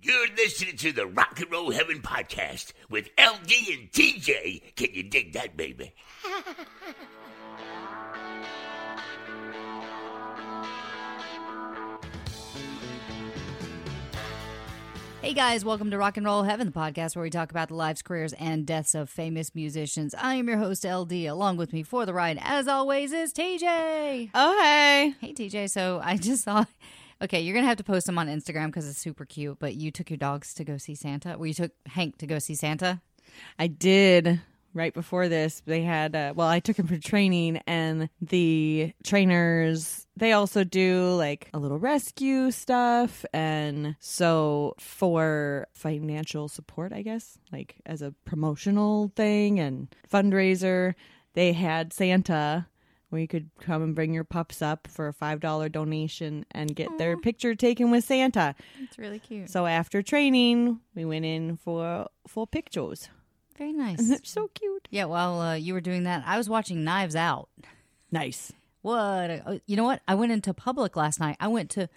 You're listening to the Rock and Roll Heaven podcast with LD and TJ. Can you dig that, baby? Hey guys, welcome to Rock and Roll Heaven, the podcast where we talk about the lives, careers, and deaths of famous musicians. I am your host, LD. Along with me for the ride, as always, is TJ. Oh, hey. Hey, TJ. So I just saw. Okay, you're gonna have to post them on Instagram because it's super cute. But you took your dogs to go see Santa. Well, you took Hank to go see Santa. I did. Right before this, they had, uh, well, I took him for training, and the trainers, they also do like a little rescue stuff. And so, for financial support, I guess, like as a promotional thing and fundraiser, they had Santa where you could come and bring your pups up for a $5 donation and get their picture taken with Santa. It's really cute. So after training, we went in for for pictures. Very nice. They're so cute. yeah. While uh, you were doing that, I was watching Knives Out. Nice. What? a- uh, You know what? I went into public last night. I went to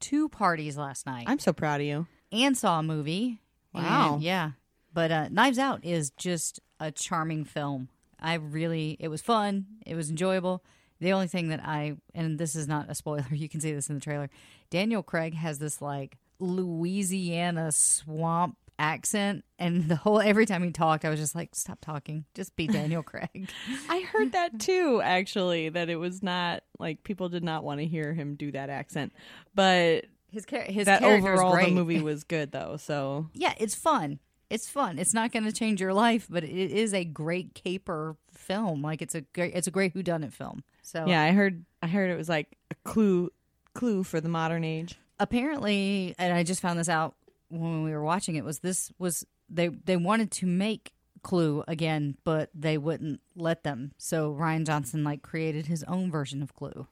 two parties last night. I'm so proud of you. and saw a movie. Wow. And, yeah. But uh, Knives Out is just a charming film. I really, it was fun. It was enjoyable. The only thing that I, and this is not a spoiler, you can see this in the trailer. Daniel Craig has this like Louisiana swamp accent, and the whole every time he talked, I was just like, stop talking, just be Daniel Craig. I heard that too, actually, that it was not like people did not want to hear him do that accent. But His char- his that character overall the movie was good though. So yeah, it's fun. It's fun. It's not going to change your life, but it is a great caper film. Like it's a great, it's a great whodunit film. So yeah, I heard I heard it was like a clue clue for the modern age. apparently, and I just found this out when we were watching it. Was this was they they wanted to make Clue again, but they wouldn't let them. So Rian Johnson like created his own version of Clue.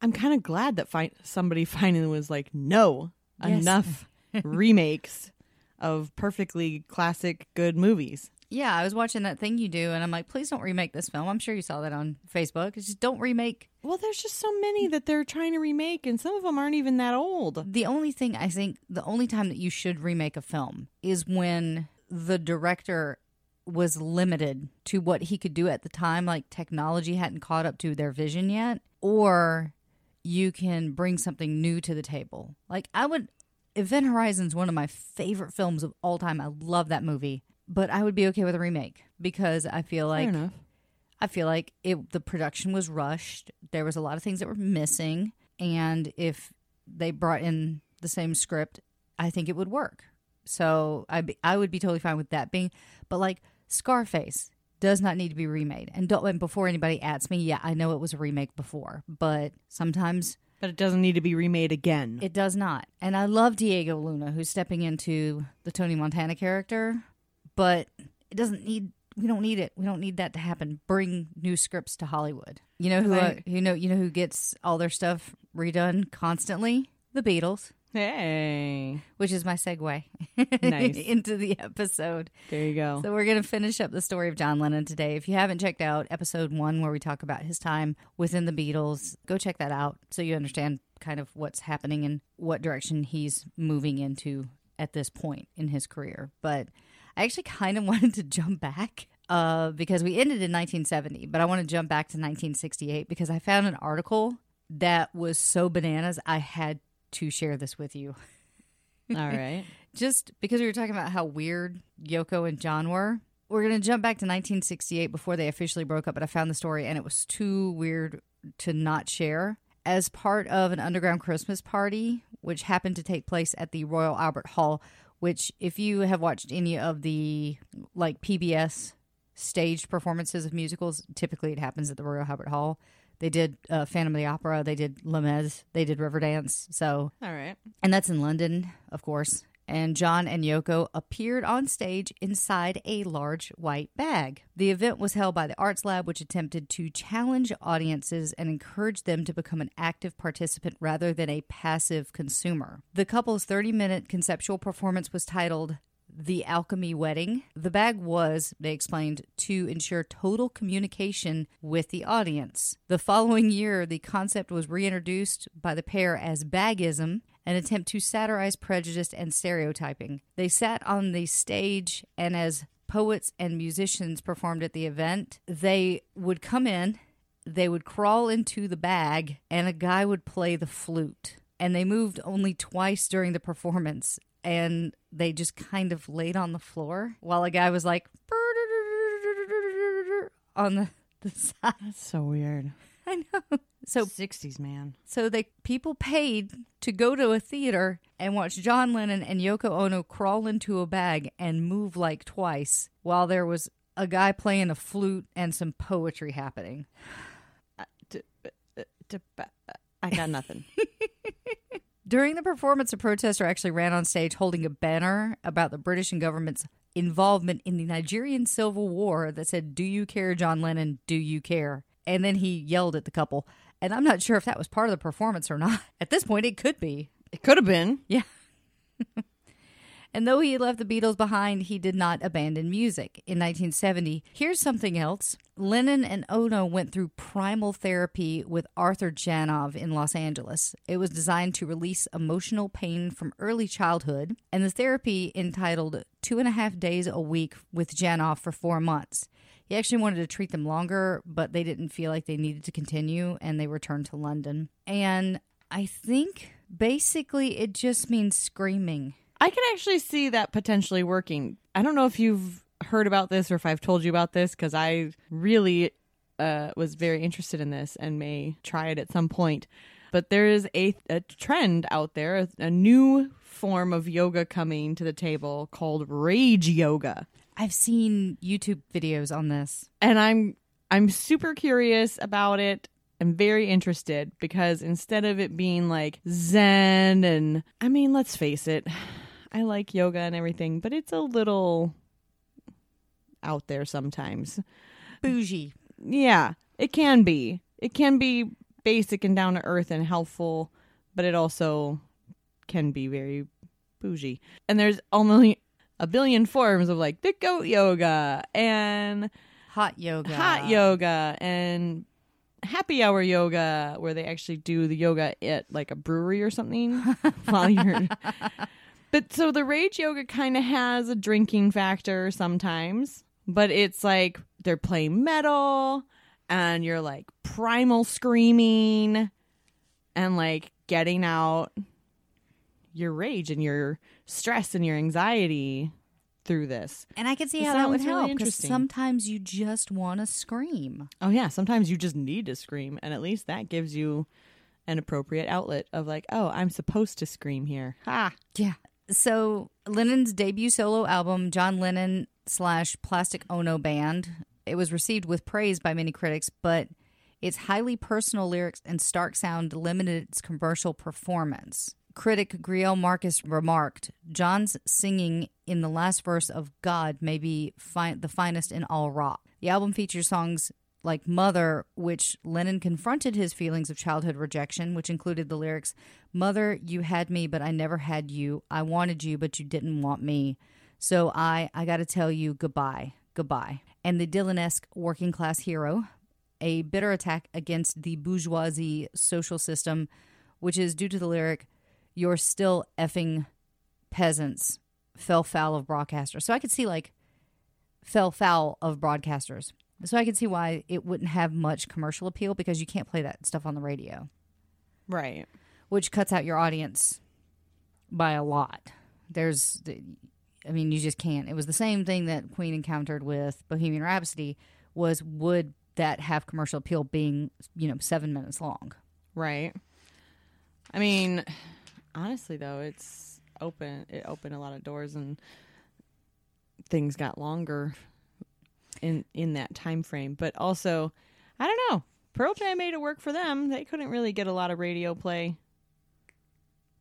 I'm kind of glad that fi- somebody finally was like, no, Yes. enough remakes of perfectly classic good movies. Yeah, I was watching that thing you do, and I'm like, please don't remake this film. I'm sure you saw that on Facebook. It's just don't remake Well, there's just so many that they're trying to remake, and some of them aren't even that old. The only thing I think, the only time that you should remake a film is when the director was limited to what he could do at the time, like technology hadn't caught up to their vision yet, or you can bring something new to the table. Like, I would, Event Horizon is one of my favorite films of all time. I love that movie, but I would be okay with a remake because I feel like. I feel like it the production was rushed. There was a lot of things that were missing, and if they brought in the same script, I think it would work. So I be, I would be totally fine with that being, but like Scarface does not need to be remade. And don't and before anybody asks me, yeah, I know it was a remake before, but sometimes But it doesn't need to be remade again. it does not. And I love Diego Luna, who's stepping into the Tony Montana character, but it doesn't need. We don't need it. We don't need that to happen. Bring new scripts to Hollywood. You know who? Uh, who know? You know who gets all their stuff redone constantly? The Beatles, hey, which is my segue Nice. into the episode. there you go. So we're going to finish up the story of John Lennon today. If you haven't checked out episode one, where we talk about his time within the Beatles, go check that out so you understand kind of what's happening and what direction he's moving into at this point in his career. But I actually kind of wanted to jump back uh, because we ended in 1970, but I want to jump back to 1968 because I found an article that was so bananas. I had to share this with you All right. just because we were talking about how weird Yoko and John were, we're going to jump back to 1968 before they officially broke up. But I found the story and it was too weird to not share. As part of an underground Christmas party which happened to take place at the Royal Albert Hall. Which, if you have watched any of the like PBS staged performances of musicals, typically it happens at the Royal Albert Hall. They did uh, Phantom of the Opera, they did Les Mis, they did Riverdance. So All right. and that's in London, of course. And John and Yoko appeared on stage inside a large white bag. The event was held by the Arts Lab, which attempted to challenge audiences and encourage them to become an active participant rather than a passive consumer. The couple's 30 minute conceptual performance was titled the Alchemy Wedding. The bag was, they explained, to ensure total communication with the audience. The following year, the concept was reintroduced by the pair as bagism, an attempt to satirize prejudice and stereotyping. They sat on the stage, and as poets and musicians performed at the event, they would come in, they would crawl into the bag, and a guy would play the flute. And they moved only twice during the performance and they just kind of laid on the floor while a guy was like on the, the side. That's so weird. I know. So 60s, man. so they people paid to go to a theater and watch John Lennon and Yoko Ono crawl into a bag and move like twice while there was a guy playing a flute and some poetry happening. Uh, uh, uh, I got nothing. During the performance, a protester actually ran on stage holding a banner about the British and government's involvement in the Nigerian Civil War that said, Do you care, John Lennon? Do you care? And then he yelled at the couple. And I'm not sure if that was part of the performance or not. At this point, it could be. it could have been. Yeah. and though he had left the Beatles behind, he did not abandon music. In 1970, here's something else Lennon and Ono went through primal therapy with Arthur Janov in Los Angeles. It was designed to release emotional pain from early childhood, and the therapy entitled Two and a Half Days a Week with Janov for four months. He actually wanted to treat them longer, but they didn't feel like they needed to continue, and they returned to London. And I think basically it just means screaming. I can actually see that potentially working. I don't know if you've heard about this or if I've told you about this because I really uh, was very interested in this and may try it at some point. But there is a, a trend out there, a, a new form of yoga coming to the table called rage yoga. I've seen YouTube videos on this. and I'm I'm super curious about it. I'm very interested because instead of it being like zen and I mean, let's face it, I like yoga and everything, but it's a little out there sometimes. Bougie. Yeah, it can be. It can be basic and down to earth and helpful, but it also can be very bougie. And there's only a billion forms of like the goat yoga and Hot yoga. hot yoga and happy hour yoga where they actually do the yoga at like a brewery or something while you're but so the rage yoga kind of has a drinking factor sometimes but it's like they're playing metal and you're like primal screaming and like getting out your rage and your stress and your anxiety through this And I can see It how that would really help because sometimes you just want to scream. Oh yeah, sometimes you just need to scream and at least that gives you an appropriate outlet of like, "Oh, I'm supposed to scream here." Ha. Yeah. So Lennon's debut solo album, John Lennon slash Plastic Ono Band, it was received with praise by many critics, but its highly personal lyrics and stark sound limited its commercial performance. Critic Greil Marcus remarked, John's singing in the last verse of God may be fi- the finest in all rock. The album features songs like Mother, which Lennon confronted his feelings of childhood rejection, which included the lyrics Mother, you had me, but I never had you. I wanted you, but you didn't want me. So I, I got to tell you goodbye, goodbye. And the Dylan esque working class hero, a bitter attack against the bourgeoisie social system, which is due to the lyric, You're still effing peasants, fell foul of broadcasters. So I could see like fell foul of broadcasters. So I can see why it wouldn't have much commercial appeal because you can't play that stuff on the radio, Right. which cuts out your audience by a lot. There's, the- I mean, you just can't. It was the same thing that Queen encountered with Bohemian Rhapsody. Was would that have commercial appeal being you know seven minutes long? Right. I mean, honestly though, it's open. It opened a lot of doors, and things got longer in in that time frame. But also, I don't know. Pearl Jam made it work for them. They couldn't really get a lot of radio play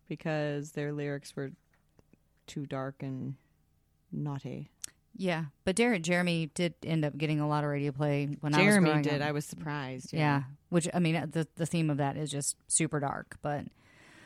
because their lyrics were too dark and naughty. Yeah, but Derek Jeremy did end up getting a lot of radio play when I was Jeremy growing did. up. I was surprised. yeah, which I mean, the the theme of that is just super dark, but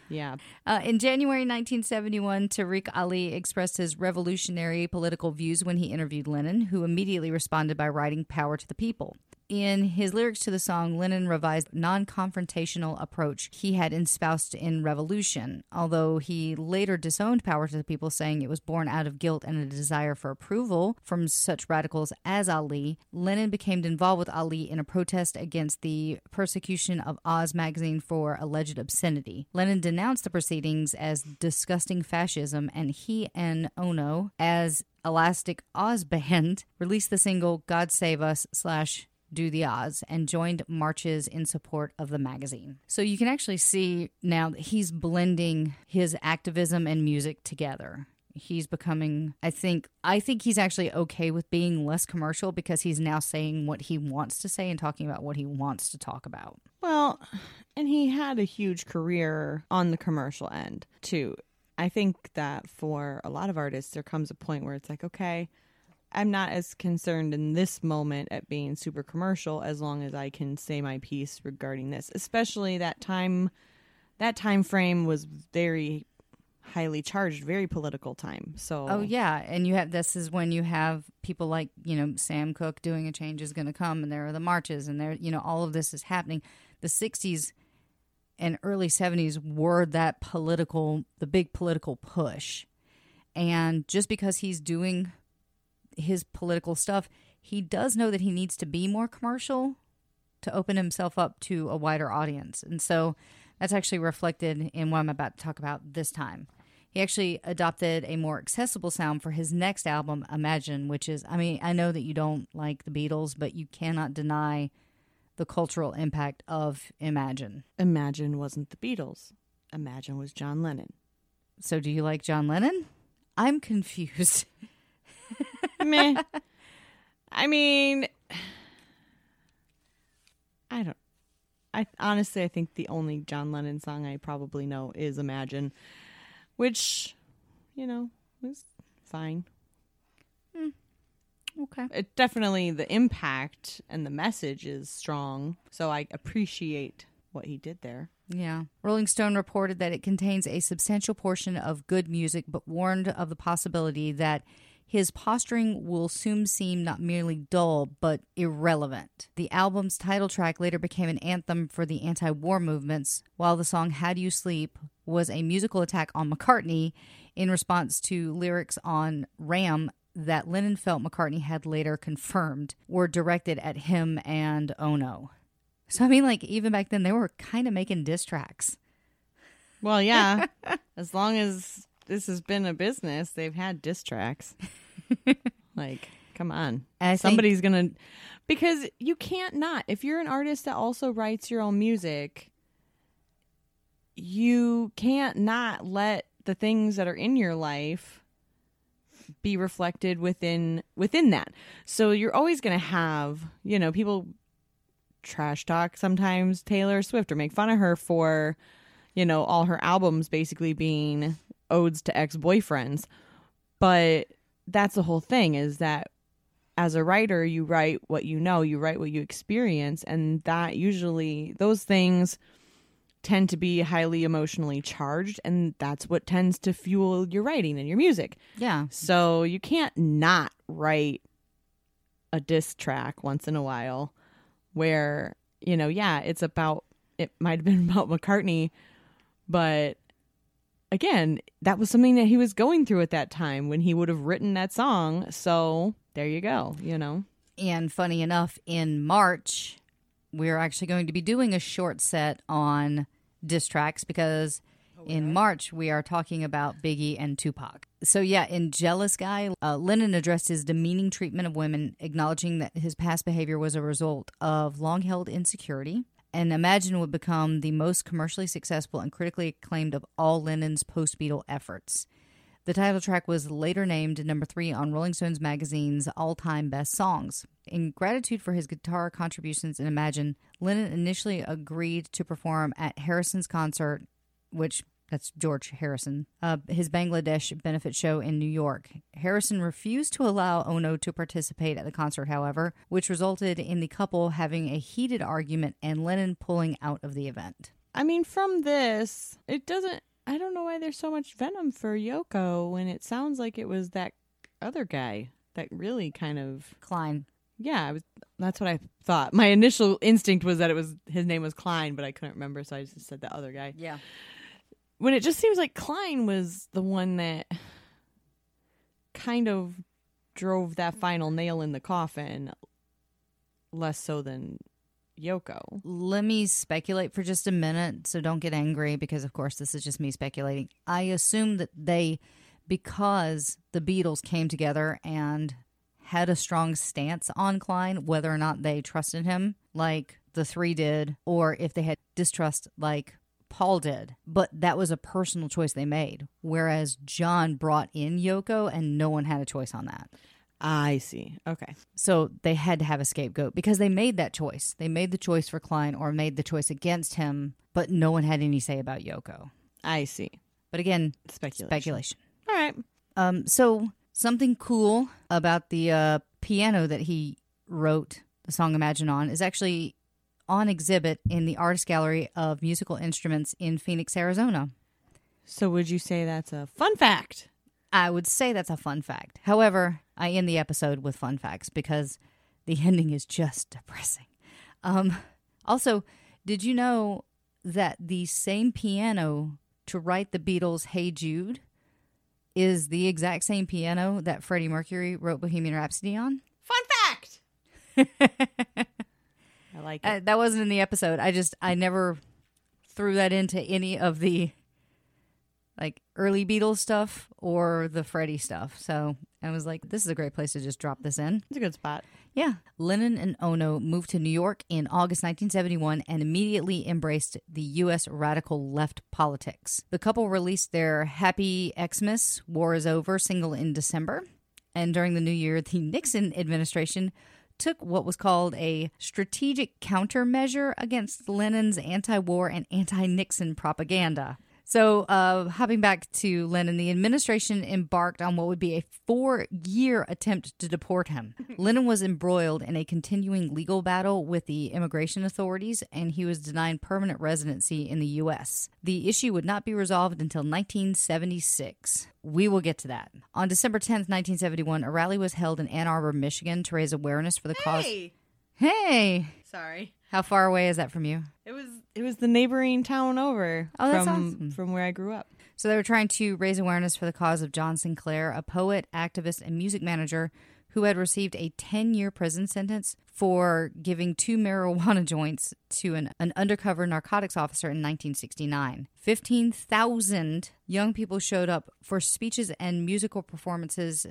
Yeah. Uh, in January 1971, Tariq Ali expressed his revolutionary political views when he interviewed Lennon, who immediately responded by writing Power to the People. In his lyrics to the song, Lennon revised non confrontational approach he had espoused in Revolution, although he later disowned Power to the People, saying it was born out of guilt and a desire for approval from such radicals as Ali. Lennon became involved with Ali in a protest against the persecution of Oz magazine for alleged obscenity. Lennon denounced the proceedings as disgusting fascism, and he and Ono, as Elastic Oz Band, released the single "God Save Us" slash do the Oz and joined marches in support of the magazine. So you can actually see now that he's blending his activism and music together. He's becoming I think I think he's actually okay with being less commercial because he's now saying what he wants to say and talking about what he wants to talk about. Well, and he had a huge career on the commercial end too. I think that for a lot of artists, there comes a point where it's like, okay, I'm not as concerned in this moment at being super commercial as long as I can say my piece regarding this. Especially that time, that time frame was very highly charged, very political time. So, Oh yeah, and you have this is when you have people like you know Sam Cooke doing a change is going to come, and there are the marches, and there you know all of this is happening. The '60s and early '70s were that political, the big political push, and just because he's doing his political stuff, he does know that he needs to be more commercial to open himself up to a wider audience, and so that's actually reflected in what I'm about to talk about this time. He actually adopted a more accessible sound for his next album, Imagine, which is, I mean, I know that you don't like the Beatles, but you cannot deny the cultural impact of Imagine. Imagine wasn't the Beatles. Imagine was John Lennon. So, do you like John Lennon? I'm confused. Meh. I mean, I don't. I honestly, I think the only John Lennon song I probably know is "Imagine," which, you know, was fine. Mm. Okay. It definitely the impact and the message is strong, so I appreciate what he did there. Yeah. Rolling Stone reported that it contains a substantial portion of good music, but warned of the possibility that his posturing will soon seem not merely dull, but irrelevant. The album's title track later became an anthem for the anti war movements, while the song How Do You Sleep was a musical attack on McCartney in response to lyrics on Ram that Lennon felt McCartney had later confirmed were directed at him and Ono. So, I mean, like, even back then, they were kind of making diss tracks. Well, yeah, as long as this has been a business, they've had diss tracks. like, come on, I think- somebody's gonna because you can't not if you're an artist that also writes your own music you can't not let the things that are in your life be reflected within within that. So you're always going to have you know people trash talk sometimes taylor swift or make fun of her for you know all her albums basically being odes to ex-boyfriends but that's the whole thing is that as a writer you write what you know you write what you experience and that usually those things tend to be highly emotionally charged and that's what tends to fuel your writing and your music Yeah. so you can't not write a diss track once in a while where, you know, yeah, it's about it might have been about McCartney, but again, that was something that he was going through at that time when he would have written that song. So there you go, you know. And funny enough, in March, we're actually going to be doing a short set on diss tracks because in March we are talking about Biggie and Tupac. So, yeah, in Jealous Guy, uh, Lennon addressed his demeaning treatment of women, acknowledging that his past behavior was a result of long held insecurity. And Imagine would become the most commercially successful and critically acclaimed of all Lennon's post Beatle efforts. The title track was later named number three on Rolling Stones magazine's all time best songs. In gratitude for his guitar contributions in Imagine, Lennon initially agreed to perform at Harrison's concert, which that's George Harrison, uh, his Bangladesh benefit show in New York. Harrison refused to allow Ono to participate at the concert, however, which resulted in the couple having a heated argument and Lennon pulling out of the event. I mean, from this, it doesn't. I don't know why there's so much venom for Yoko when it sounds like it was that other guy that really kind of. Klein. Yeah, I was. That's what I thought. My initial instinct was that it was his name was Klein, but I couldn't remember, so I just said the other guy. Yeah. When it just seems like Klein was the one that kind of drove that final nail in the coffin, less so than Yoko. Let me speculate for just a minute, so don't get angry because, of course, this is just me speculating. I assume that they, because the Beatles came together and had a strong stance on Klein, whether or not they trusted him, like the three did, or if they had distrust, like Paul did. But that was a personal choice they made, whereas John brought in Yoko and no one had a choice on that. I see. Okay. So they had to have a scapegoat because they made that choice. They made the choice for Klein or made the choice against him, but no one had any say about Yoko. I see. But again, Speculation. speculation. All right. Um, so something cool about the uh, piano that he wrote the song "Imagine" on is actually on exhibit in the Artist Gallery of Musical Instruments in Phoenix, Arizona. So would you say that's a fun fact? I would say that's a fun fact. However, I end the episode with fun facts because the ending is just depressing. Um, also, did you know that the same piano to write the Beatles' Hey Jude is the exact same piano that Freddie Mercury wrote Bohemian Rhapsody on? Fun fact. I like it. Uh, that wasn't in the episode. I just, I never threw that into any of the like early Beatles stuff or the Freddie stuff. So I was like, this is a great place to just drop this in. it's a good spot. Yeah. Lennon and Ono moved to New York in August 1971 and immediately embraced the U.S. radical left politics. The couple released their Happy Xmas, War is Over single in December. And during the new year, the Nixon administration took what was called a strategic countermeasure against Lennon's anti war and anti Nixon propaganda. So, uh, hopping back to Lennon, the administration embarked on what would be a four year attempt to deport him. Lennon was embroiled in a continuing legal battle with the immigration authorities, and he was denied permanent residency in the U.S. The issue would not be resolved until 1976. We will get to that. On December 10th, 1971, a rally was held in Ann Arbor, Michigan to raise awareness for the cause. Hey! Sorry. How far away is that from you? It was it was the neighboring town over Oh, that's from awesome. Mm. from where I grew up. So they were trying to raise awareness for the cause of John Sinclair, a poet, activist, and music manager who had received a 10 year prison sentence for giving two marijuana joints to an, an undercover narcotics officer in 1969. 15,000 young people showed up for speeches and musical performances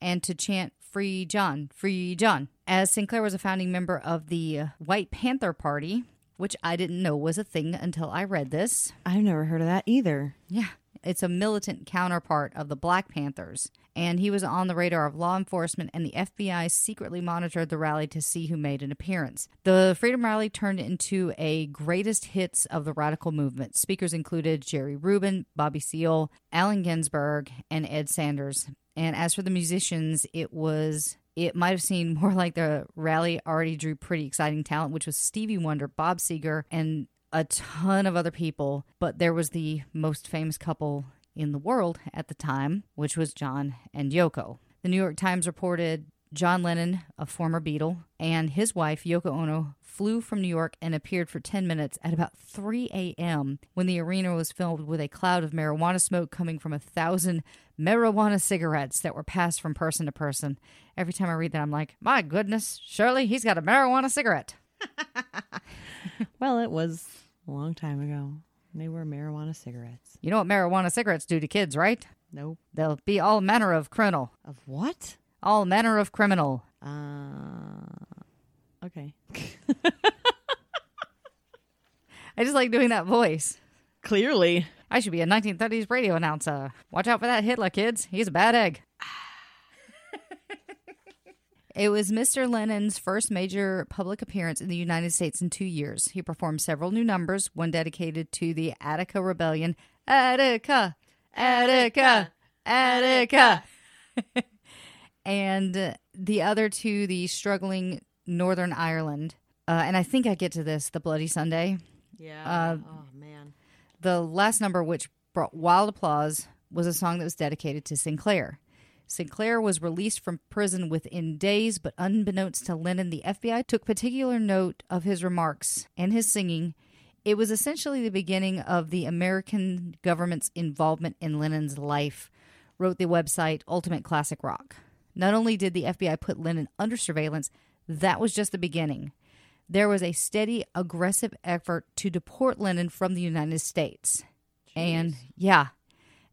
and to chant Free John, Free John. As Sinclair was a founding member of the White Panther Party, which I didn't know was a thing until I read this. I've never heard of that either. Yeah. It's a militant counterpart of the Black Panthers. And he was on the radar of law enforcement, and the FBI secretly monitored the rally to see who made an appearance. The Freedom Rally turned into a greatest hits of the radical movement. Speakers included Jerry Rubin, Bobby Seale, Allen Ginsberg, and Ed Sanders. And as for the musicians, it was it might have seemed more like the rally already drew pretty exciting talent, which was Stevie Wonder, Bob Seger, and a ton of other people. But there was the most famous couple in the world at the time, which was John and Yoko. The New York Times reported John Lennon, a former Beatle, and his wife, Yoko Ono, flew from New York and appeared for 10 minutes at about 3 a.m. when the arena was filled with a cloud of marijuana smoke coming from a thousand marijuana cigarettes that were passed from person to person. Every time I read that, I'm like, my goodness, surely he's got a marijuana cigarette. Well, it was a long time ago. They were marijuana cigarettes. You know what marijuana cigarettes do to kids, right? Nope. They'll be all manner of criminal. Of what? All manner of criminal. Uh okay. I just like doing that voice. Clearly. I should be a 1930s radio announcer. Watch out for that Hitler, kids. He's a bad egg. It was Mr. Lennon's first major public appearance in the United States in two years. He performed several new numbers, one dedicated to the Attica Rebellion. Attica, Attica, Attica. and the other to the struggling Northern Ireland. Uh, and I think I get to this, the Bloody Sunday. Yeah. oh man. The last number, which brought wild applause, was a song that was dedicated to Sinclair. Sinclair was released from prison within days, but unbeknownst to Lennon, the FBI took particular note of his remarks and his singing. It was essentially the beginning of the American government's involvement in Lennon's life, wrote the website Ultimate Classic Rock. Not only did the FBI put Lennon under surveillance, that was just the beginning. There was a steady, aggressive effort to deport Lennon from the United States. And yeah,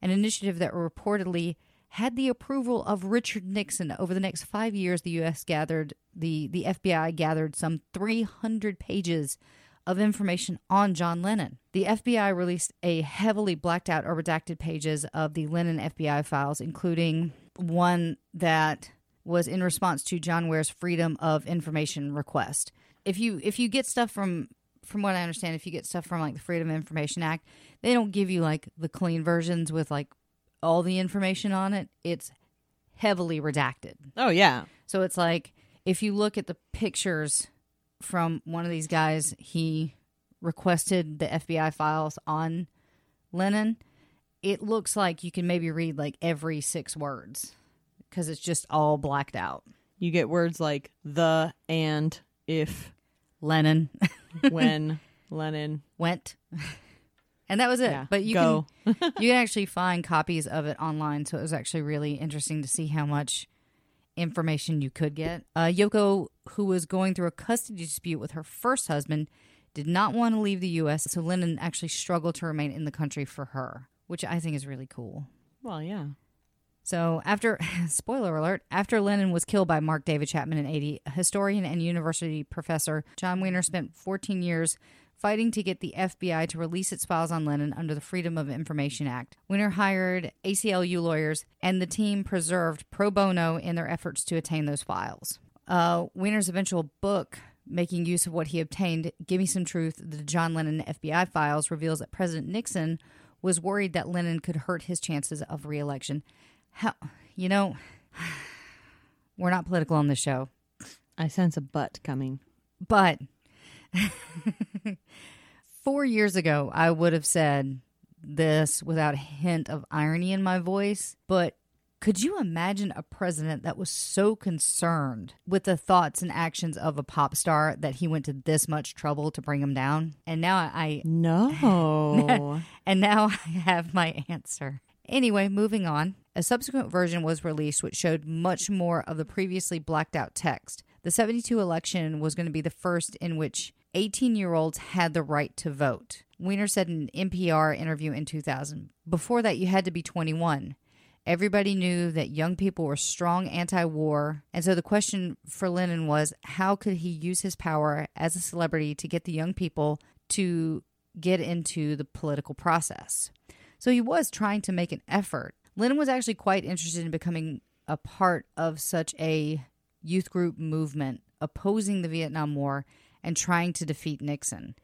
an initiative that reportedly had the approval of Richard Nixon. Over the next five years, the U.S. gathered the the FBI gathered some 300 pages of information on John Lennon. The FBI released a heavily blacked out or redacted pages of the Lennon FBI files, including one that was in response to John Ware's Freedom of Information request. If you if you get stuff from from what I understand, if you get stuff from like the Freedom of Information Act, they don't give you like the clean versions with like all the information on it. It's heavily redacted. Oh yeah. So it's like if you look at the pictures from one of these guys, he requested the FBI files on Lennon. It looks like you can maybe read like every six words because it's just all blacked out. You get words like the and if Lennon when Lennon went. And that was it. Yeah, but you go. can you can actually find copies of it online, so it was actually really interesting to see how much information you could get. Uh, Yoko, who was going through a custody dispute with her first husband, did not want to leave the U.S., so Lennon actually struggled to remain in the country for her, which I think is really cool. Well, yeah. So, after, spoiler alert, after Lennon was killed by Mark David Chapman in 80, historian and university professor Jon Wiener spent 14 years fighting to get the FBI to release its files on Lennon under the Freedom of Information Act. Wiener hired ACLU lawyers, and the team preserved pro bono in their efforts to attain those files. Uh, Wiener's eventual book, making use of what he obtained, Give Me Some Truth, the John Lennon FBI files, reveals that President Nixon was worried that Lennon could hurt his chances of reelection. How, you know, we're not political on this show, I sense a butt coming. but four years ago, I would have said this without a hint of irony in my voice. But could you imagine a president that was so concerned with the thoughts and actions of a pop star that he went to this much trouble to bring him down? And now I, No. and now I have my answer. Anyway, moving on. A subsequent version was released which showed much more of the previously blacked out text. The 72 election was going to be the first in which 18 year olds had the right to vote. Wiener said in an NPR interview in 2000 Before that, you had to be 21. Everybody knew that young people were strong anti war. And so the question for Lennon was how could he use his power as a celebrity to get the young people to get into the political process? So he was trying to make an effort. Lennon was actually quite interested in becoming a part of such a youth group movement opposing the Vietnam War and trying to defeat Nixon.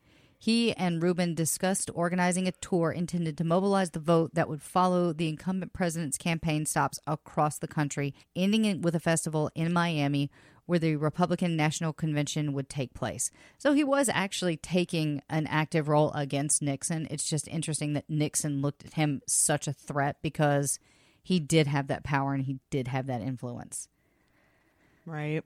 He and Rubin discussed organizing a tour intended to mobilize the vote that would follow the incumbent president's campaign stops across the country, ending it with a festival in Miami where the Republican National Convention would take place. So he was actually taking an active role against Nixon. It's just interesting that Nixon looked at him such a threat because he did have that power and he did have that influence. right.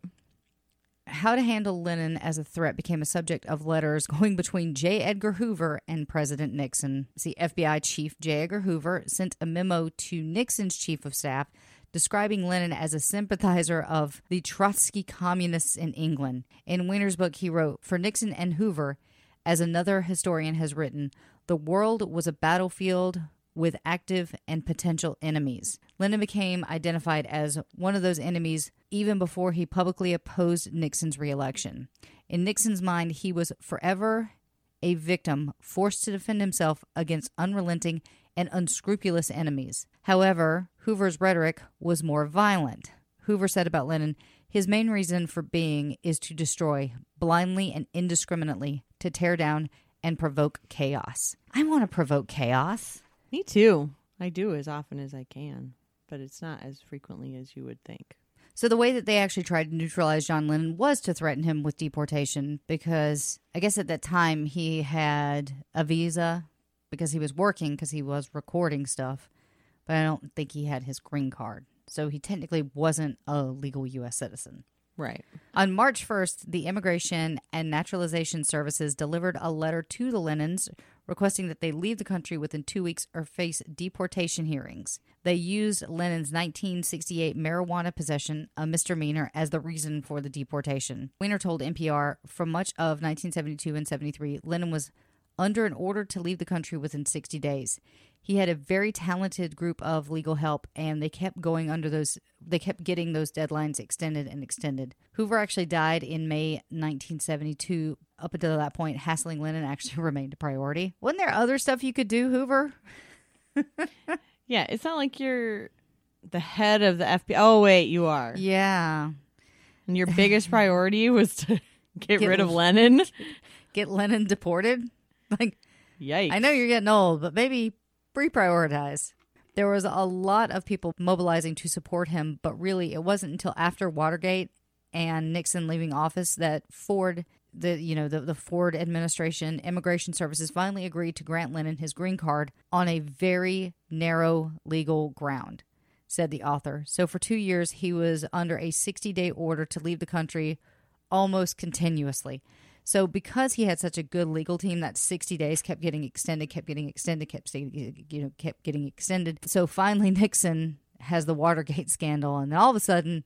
How to handle Lennon as a threat became a subject of letters going between J. Edgar Hoover and President Nixon. See, FBI Chief J. Edgar Hoover sent a memo to Nixon's chief of staff describing Lennon as a sympathizer of the Trotsky communists in England. In Wiener's book, he wrote For Nixon and Hoover, as another historian has written, the world was a battlefield with active and potential enemies. Lennon became identified as one of those enemies even before he publicly opposed Nixon's reelection. In Nixon's mind, he was forever a victim forced to defend himself against unrelenting and unscrupulous enemies. However, Hoover's rhetoric was more violent. Hoover said about Lennon, his main reason for being is to destroy blindly and indiscriminately, to tear down and provoke chaos. I want to provoke chaos. Me too. I do as often as I can, but it's not as frequently as you would think. So the way that they actually tried to neutralize John Lennon was to threaten him with deportation because I guess at that time he had a visa because he was working because he was recording stuff, but I don't think he had his green card. So he technically wasn't a legal US citizen. Right. On March 1st, the Immigration and Naturalization Services delivered a letter to the Lennons requesting that they leave the country within two weeks or face deportation hearings. They used Lennon's 1968 marijuana possession, a misdemeanor, as the reason for the deportation. Wiener told NPR for much of 1972 and 73, Lennon was under an order to leave the country within 60 days. He had a very talented group of legal help, and they kept going under those, they kept getting those deadlines extended and extended. Hoover actually died in May 1972. Up until that point, hassling Lennon actually remained a priority. Wasn't there other stuff you could do, Hoover? Yeah, it's not like you're the head of the FBI. Oh, wait, you are. Yeah. And your biggest priority was to get, Get rid of Lennon? Get Lennon deported? Like, Yikes. I know you're getting old, but maybe reprioritize. There was a lot of people mobilizing to support him, but really it wasn't until after Watergate and Nixon leaving office that Ford the you know the, the Ford administration immigration services finally agreed to grant Lennon his green card on a very narrow legal ground said the author so for 2 years he was under a 60-day order to leave the country almost continuously so because he had such a good legal team, that 60 days kept getting extended, kept getting extended, kept you know kept getting extended. So finally Nixon has the Watergate scandal and then all of a sudden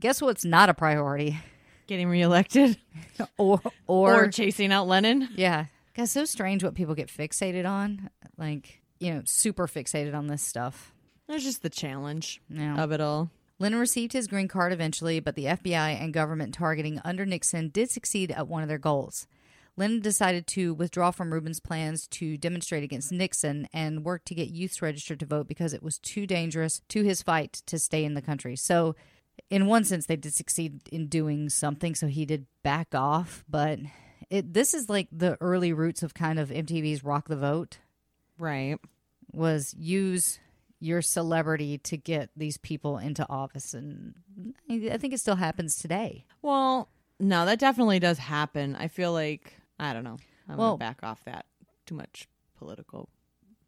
guess what's not a priority? Getting reelected Or or, or chasing out Lennon. yeah. Guys, so strange what people get fixated on. Like, you know, super fixated on this stuff. That's just the challenge Yeah. of it all. Lennon received his green card eventually, but the FBI and government targeting under Nixon did succeed at one of their goals. Lennon decided to withdraw from Rubin's plans to demonstrate against Nixon and work to get youths registered to vote because it was too dangerous to his fight to stay in the country. So, in one sense, they did succeed in doing something. So he did back off, but it this is like the early roots of kind of MTV's Rock the Vote Right. was use your celebrity to get these people into office and i think it still happens today Well, no, that definitely does happen. I feel like, I don't know. I'm Well- going to back off that. Too much political.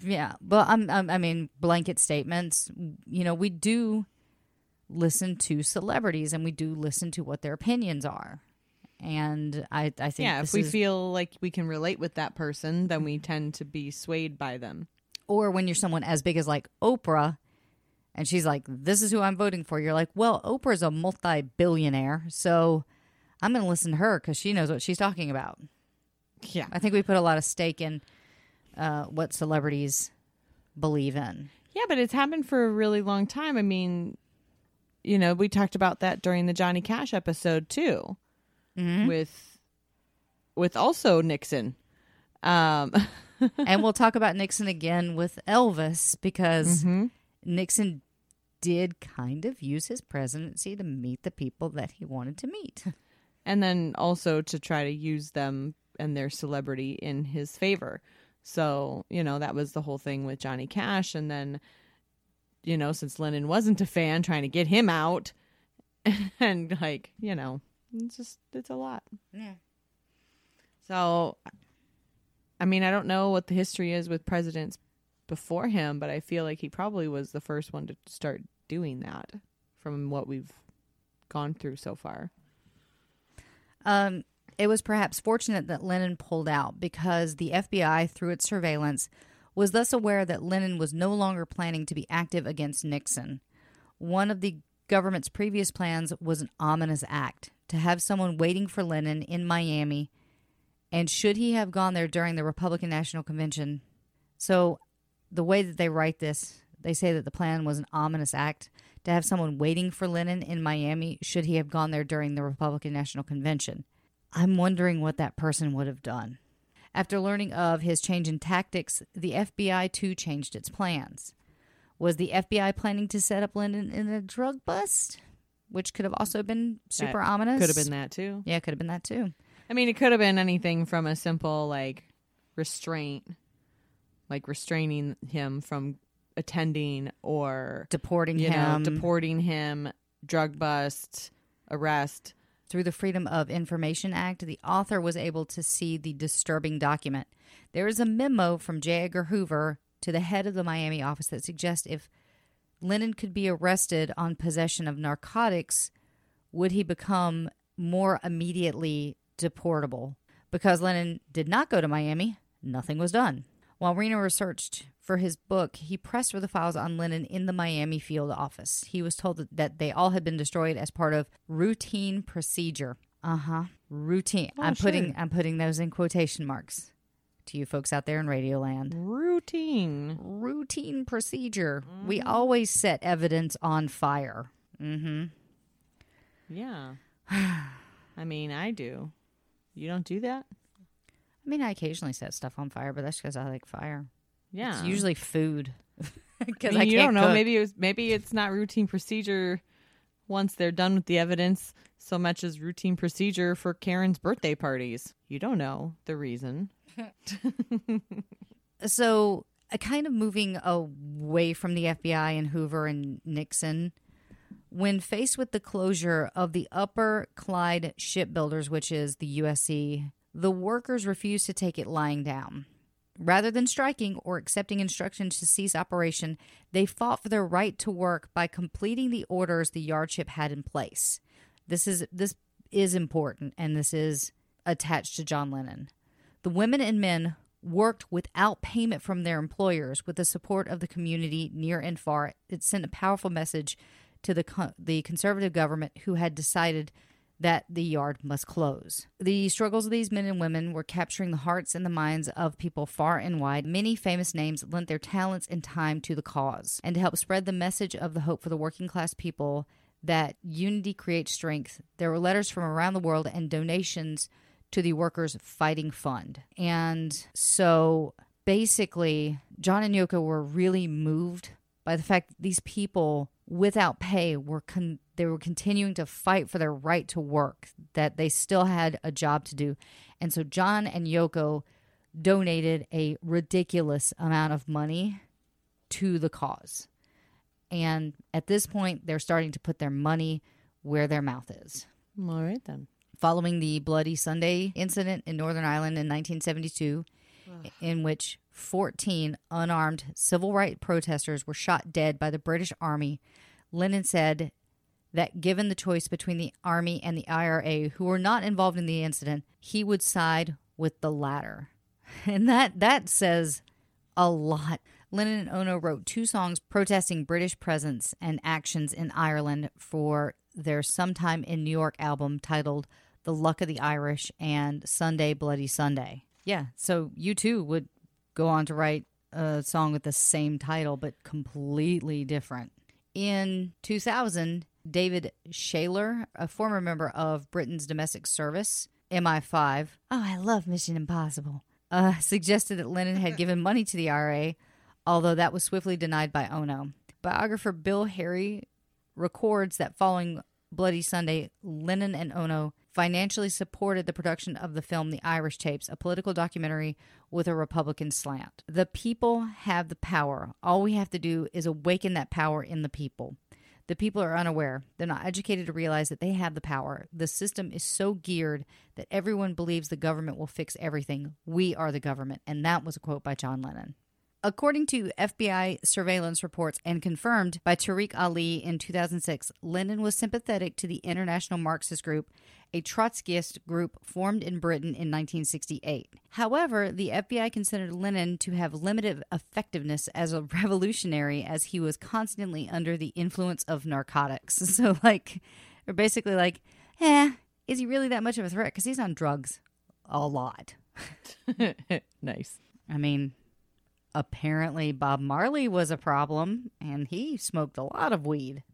yeah but I'm, I'm i mean blanket statements you know we do listen to celebrities and we do listen to what their opinions are and i i think Yeah, if we is- feel like we can relate with that person, then we tend to be swayed by them. Or when you're someone as big as like oprah and she's like this is who i'm voting for you're like well oprah's a multi-billionaire so i'm going to listen to her because she knows what she's talking about Yeah. I think we put a lot of stake in uh, what celebrities believe in. Yeah, but it's happened for a really long time. I mean, you know, we talked about that during the Johnny Cash episode too, with with also Nixon. Um, and we'll talk about Nixon again with Elvis because mm-hmm. Nixon did kind of use his presidency to meet the people that he wanted to meet. and then also to try to use them and their celebrity in his favor. So, you know, that was the whole thing with Johnny Cash. And then, you know, since Lennon wasn't a fan, trying to get him out. And, like, you know, it's just, it's a lot. Yeah. So, I mean, I don't know what the history is with presidents before him, but I feel like he probably was the first one to start doing that from what we've gone through so far. Um, it was perhaps fortunate that Lennon pulled out because the FBI, through its surveillance, was thus aware that Lennon was no longer planning to be active against Nixon. One of the government's previous plans was an ominous act to have someone waiting for Lennon in Miami, and should he have gone there during the Republican National Convention. So, the way that they write this, they say that the plan was an ominous act to have someone waiting for Lennon in Miami should he have gone there during the Republican National Convention. I'm wondering what that person would have done. After learning of his change in tactics, the FBI too changed its plans. Was the FBI planning to set up Lyndon in a drug bust? Which could have also been super That ominous. Could have been that too. Yeah, could have been that too. I mean, it could have been anything from a simple like restraint, like restraining him from attending, or Deporting you know, him deporting him, drug bust, arrest. through the Freedom of Information Act, the author was able to see the disturbing document. There is a memo from J. Edgar Hoover to the head of the Miami office that suggests if Lennon could be arrested on possession of narcotics, would he become more immediately deportable? Because Lennon did not go to Miami, nothing was done. While Wiener researched for his book, he pressed for the files on Lennon in the Miami field office. He was told that they all had been destroyed as part of routine procedure. Uh huh. Routine. Oh, I'm putting. I'm putting those in quotation marks to you folks out there in Radioland Routine. routine procedure. We Mm-hmm. always set evidence on fire. Mm-hmm. Yeah. I mean, I do. You don't do that? I mean, I occasionally set stuff on fire, but that's because I like fire. Yeah. It's usually food. I Because mean, I, you don't know. cook. Maybe it was, maybe it's not routine procedure once they're done with the evidence so much as routine procedure for Karen's birthday parties. You don't know the reason. so uh, kind of moving away from the FBI and Hoover and Nixon, when faced with the closure of the Upper Clyde Shipbuilders, which is the USC, the workers refused to take it lying down. Rather than striking or accepting instructions to cease operation, they fought for their right to work by completing the orders the yardship had in place. This is this is important and this is attached to John Lennon. The women and men worked without payment from their employers with the support of the community near and far. It sent a powerful message to the the conservative government who had decided that the yard must close. The struggles of these men and women were capturing the hearts and the minds of people far and wide. Many famous names lent their talents and time to the cause. And to help spread the message of the hope for the working class people that unity creates strength, there were letters from around the world and donations to the Workers Fighting Fund. And so basically, John and Yoko were really moved by the fact that these people without pay were con- they were continuing to fight for their right to work that they still had a job to do. And so John and Yoko donated a ridiculous amount of money to the cause. And at this point they're starting to put their money where their mouth is. All right then. following the Bloody Sunday incident in Northern Ireland in 1972, in which 14 unarmed civil rights protesters were shot dead by the British Army. Lennon said that given the choice between the Army and the IRA, who were not involved in the incident, he would side with the latter. And that, that says a lot. Lennon and Ono wrote two songs protesting British presence and actions in Ireland for their Sometime in New York album titled The Luck of the Irish and Sunday Bloody Sunday. Yeah, so U2 would go on to write a song with the same title but completely different. In 2000, David Shayler, a former member of Britain's domestic service, MI5, oh, I love Mission Impossible, uh, suggested that Lennon had given money to the IRA, although that was swiftly denied by Ono. Biographer Bill Harry records that following Bloody Sunday, Lennon and Ono financially supported the production of the film The Irish Tapes, a political documentary with a Republican slant. The people have the power. All we have to do is awaken that power in the people. The people are unaware. They're not educated to realize that they have the power. The system is so geared that everyone believes the government will fix everything. We are the government. And that was a quote by John Lennon. According to FBI surveillance reports and confirmed by Tariq Ali in 2006, Lennon was sympathetic to the International Marxist Group, a Trotskyist group formed in Britain in 1968. However, the FBI considered Lennon to have limited effectiveness as a revolutionary as he was constantly under the influence of narcotics. So, like, they're basically like, eh, is he really that much of a threat? Because he's on drugs a lot. nice. I mean, apparently Bob Marley was a problem and he smoked a lot of weed.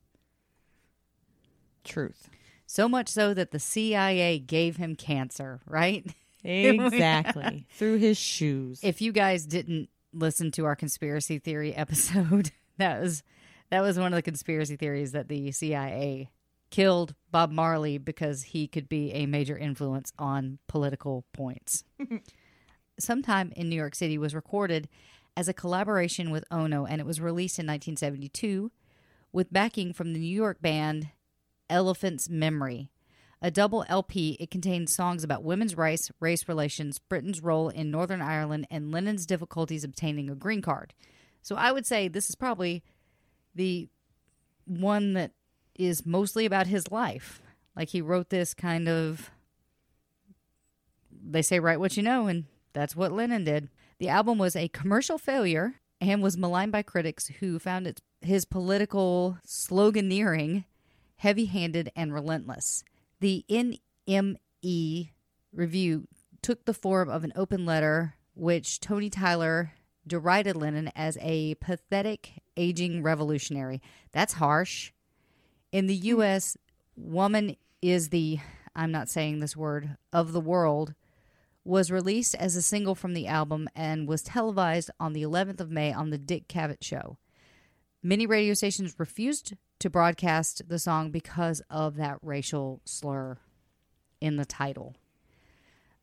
Truth. So much so that the CIA gave him cancer, right? Exactly. Through his shoes. if you guys didn't listen to our conspiracy theory episode, that was that was one of the conspiracy theories that the CIA killed Bob Marley because he could be a major influence on political points. Sometime in New York City was recorded as a collaboration with Ono and it was released in 1972 with backing from the New York band Elephant's Memory. A double LP, it contains songs about women's rights, race relations, Britain's role in Northern Ireland, and Lennon's difficulties obtaining a green card. So I would say this is probably the one that is mostly about his life. Like he wrote this kind of they say write what you know and that's what Lennon did. The album was a commercial failure and was maligned by critics who found its his political sloganeering heavy-handed and relentless. The NME review took the form of an open letter which Tony Tyler derided Lennon as a pathetic aging revolutionary. That's harsh. In the hmm. US, Woman is the I'm not saying this word of the world was released as a single from the album and was televised on the 11th of May on the Dick Cavett show. Many radio stations refused to broadcast the song because of that racial slur in the title.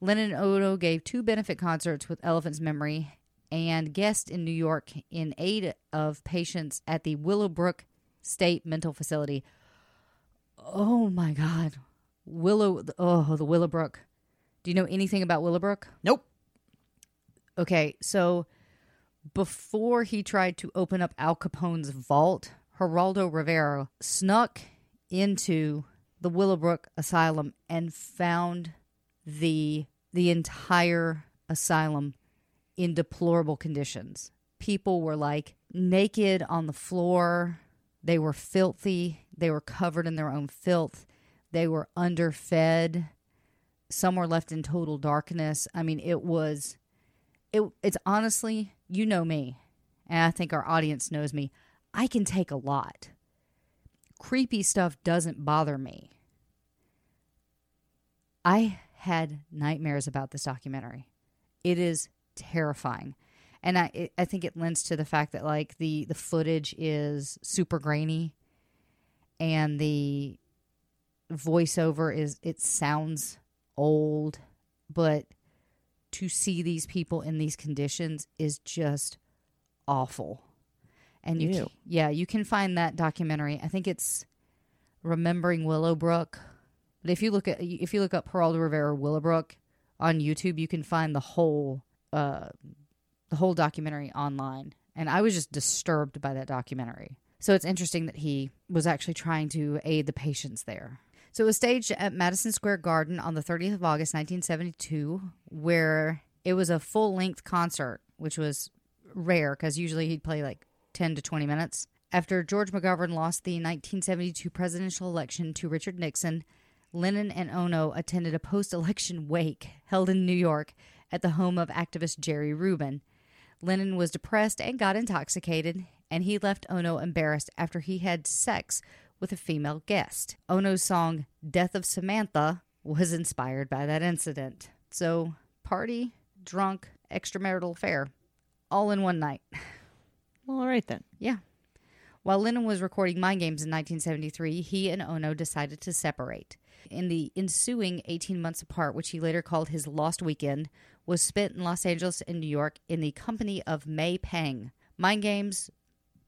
Lennon and Ono gave two benefit concerts with Elephant's Memory and guest in New York in aid of patients at the Willowbrook State Mental Facility. Oh my God. Willow, oh, the Willowbrook. Do you know anything about Willowbrook? Nope. Okay, so before he tried to open up Al Capone's vault, Geraldo Rivera snuck into the Willowbrook Asylum and found the the entire asylum in deplorable conditions. People were like naked on the floor. They were filthy. They were covered in their own filth. They were underfed. Some were left in total darkness. I mean, it was it it's honestly, you know me. And I think our audience knows me. I can take a lot. Creepy stuff doesn't bother me. I had nightmares about this documentary. It is terrifying. And I it, I think it lends to the fact that like the the footage is super grainy and the voiceover is it sounds old, but to see these people in these conditions is just awful. And you, Ew. can, yeah, you can find that documentary. I think it's Remembering Willowbrook. But if you look at if you look up Geraldo Rivera Willowbrook on YouTube, you can find the whole uh, the whole documentary online. And I was just disturbed by that documentary. So it's interesting that he was actually trying to aid the patients there. So it was staged at Madison Square Garden on the 30th of August, 1972, where it was a full length concert, which was rare because usually he'd play like 10 to 20 minutes. After George McGovern lost the 1972 presidential election to Richard Nixon, Lennon and Ono attended a post election wake held in New York at the home of activist Jerry Rubin. Lennon was depressed and got intoxicated, and he left Ono embarrassed after he had sex with a female guest. Ono's song Death of Samantha was inspired by that incident. So, party, drunk, extramarital affair, all in one night. Well, all right then. Yeah. While Lennon was recording Mind Games in 1973, he and Ono decided to separate. In the ensuing 18 months apart, which he later called his Lost Weekend, was spent in Los Angeles and New York in the company of May Pang. Mind Games,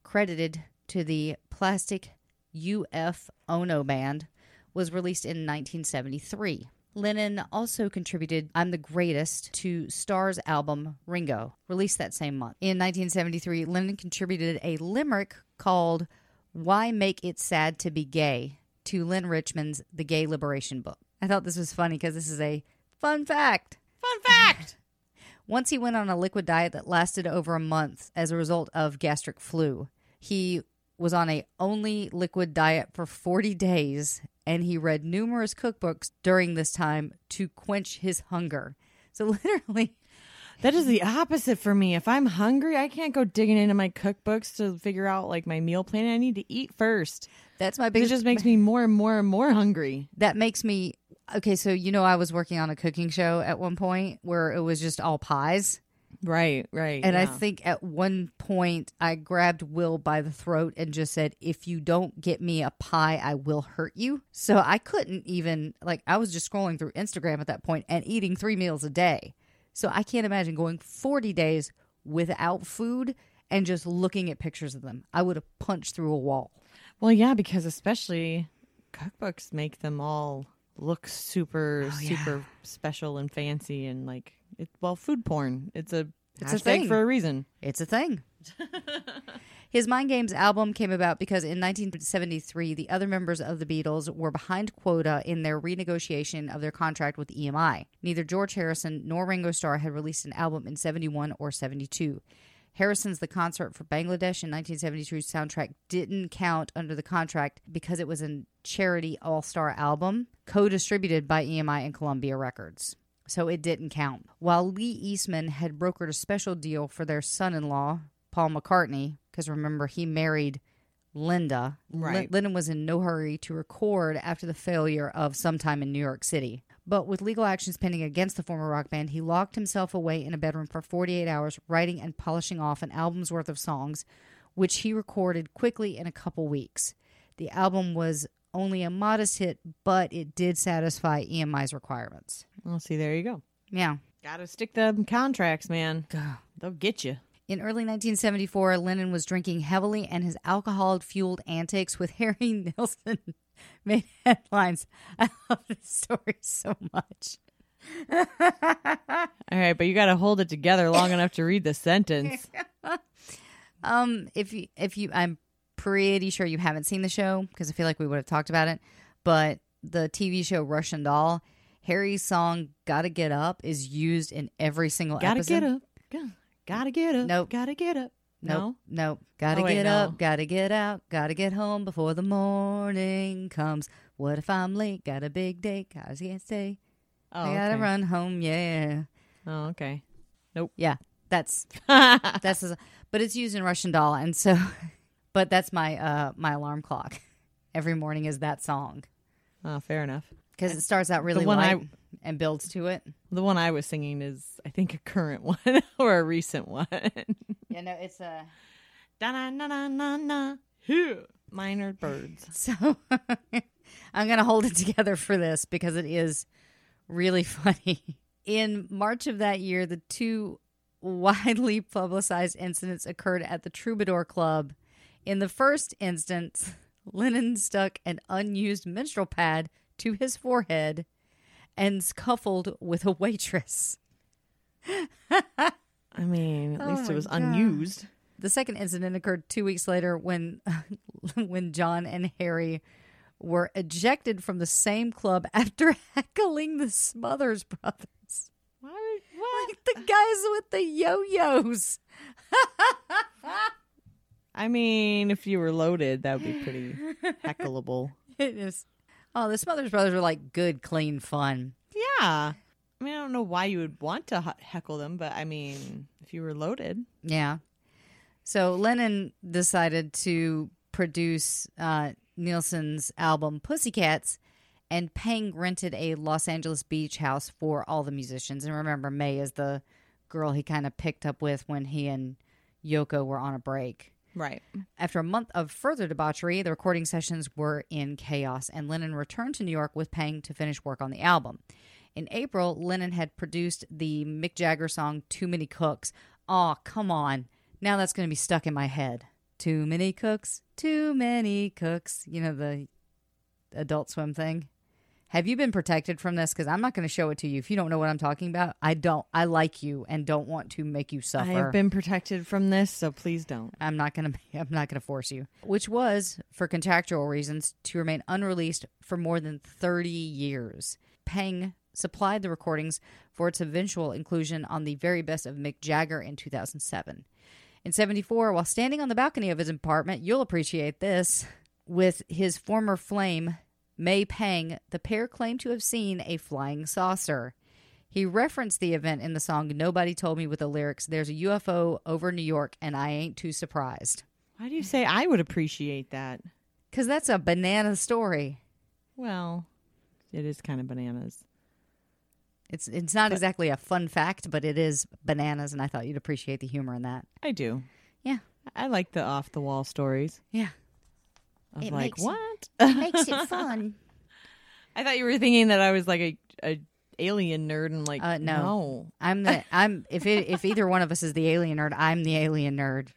credited to the Plastic U.F. Ono Band, was released in 1973. Lennon also contributed I'm the Greatest to Starr's album Ringo, released that same month. In 1973, Lennon contributed a limerick called Why Make It Sad to Be Gay to Len Richmond's The Gay Liberation Book. I thought this was funny because this is a fun fact. Fun fact. Once he went on a liquid diet that lasted over a month as a result of gastric flu. He was on a only liquid diet for 40 days and he read numerous cookbooks during this time to quench his hunger. So literally That is the opposite for me. If I'm hungry, I can't go digging into my cookbooks to figure out like my meal plan. I need to eat first. that's my biggest. It just makes me more and more and more hungry. that makes me Okay, so you know I was working on a cooking show at one point where it was just all pies. Right, right. And I think at one point I grabbed Will by the throat and just said, If you don't get me a pie, I will hurt you. So I couldn't even, like, I was just scrolling through Instagram at that point and eating three meals a day. So I can't imagine going 40 days without food and just looking at pictures of them. I would have punched through a wall. Well, yeah, because especially cookbooks make them all look super, Oh, super special and fancy and like it. Well, food porn. It's a It's a thing. for a reason. It's a thing. His Mind Games album came about because in 1973, the other members of the Beatles were behind quota in their renegotiation of their contract with EMI. Neither George Harrison nor Ringo Starr had released an album in 71 or 72. Harrison's The Concert for Bangladesh in 1972 soundtrack didn't count under the contract because it was a charity all star album co distributed by EMI and Columbia Records. So it didn't count. While Lee Eastman had brokered a special deal for their son in law, Paul McCartney, because remember, he married Linda. Lin- Right. Lennon was in no hurry to record after the failure of Sometime in New York City. But with legal actions pending against the former rock band, he locked himself away in a bedroom for 48 hours, writing and polishing off an album's worth of songs, which he recorded quickly in a couple weeks. The album was only a modest hit, but it did satisfy EMI's requirements. Well, see, there you go. Yeah. Got to stick them contracts, man. They'll get you. In early 1974, Lennon was drinking heavily, and his alcohol fueled antics with Harry Nilsson made headlines. I love this story so much. All right, but you got to hold it together long enough to read the sentence. Um, if you, if you, I'm pretty sure you haven't seen the show because I feel like we would have talked about it. But the TV show Russian Doll, Harry's song "Gotta Get Up" is used in every single episode. Gotta get up. Go- Gotta get up. Nope. Gotta get up. Nope, nope. Gotta Oh, wait, get no. up, gotta get out, gotta get home before the morning comes. What if I'm late? Got a big date, I can't stay. Oh, I gotta okay. run home, yeah. Oh, okay. Nope. Yeah, that's that's, but it's used in Russian Doll, and so, but that's my uh my alarm clock. Every morning is that song oh, fair enough. because it starts out really one I- light and builds to it. The one I was singing is, I think, a current one or a recent one. Yeah, no, it's a. da na na na na na. Minor birds. So I'm going to hold it together for this because it is really funny. In March of that year, the two widely publicized incidents occurred at the Troubadour Club. In the first instance, Lennon stuck an unused menstrual pad to his forehead and scuffled with a waitress. I mean, at Oh least it was God. unused. The second incident occurred two weeks later when when John and Harry were ejected from the same club after heckling the Smothers brothers. Why what? Like the guys with the yo-yos. I mean, if you were loaded, that would be pretty heckleable. It is. Oh, the Smothers brothers were like good, clean fun. Yeah. I mean, I don't know why you would want to heckle them, but I mean, if you were loaded. Yeah. So Lennon decided to produce uh, Nilsson's album Pussycats, and Pang rented a Los Angeles beach house for all the musicians. And remember, May is the girl he kind of picked up with when he and Yoko were on a break. Right. After a month of further debauchery, the recording sessions were in chaos, and Lennon returned to New York with Pang to finish work on the album. In April, Lennon had produced the Mick Jagger song Too Many Cooks. Aw, come on. Now that's going to be stuck in my head. Too many cooks, too many cooks. You know, the adult swim thing. Have you been protected from this? Because I'm not going to show it to you. If you don't know what I'm talking about, I don't. I like you and don't want to make you suffer. I have been protected from this, so please don't. I'm not gonna. I'm not gonna force you. Which was for contractual reasons to remain unreleased for more than 30 years. Pang supplied the recordings for its eventual inclusion on the very best of Mick Jagger in 2007. In 74, while standing on the balcony of his apartment, you'll appreciate this, with his former flame, May Pang, the pair claimed to have seen a flying saucer. He referenced the event in the song Nobody Told Me with the lyrics, There's a UFO over New York and I ain't too surprised. Why do you say I would appreciate that? Because that's a banana story. Well, it is kind of bananas. It's it's not exactly a fun fact, but it is bananas, and I thought you'd appreciate the humor in that. I do. Yeah, I like the off the wall stories. yeah, Of It like makes- what? It makes it fun. I thought you were thinking that I was like a, a alien nerd and like Uh, no. no. I'm the I'm if it, if either one of us is the alien nerd, I'm the alien nerd.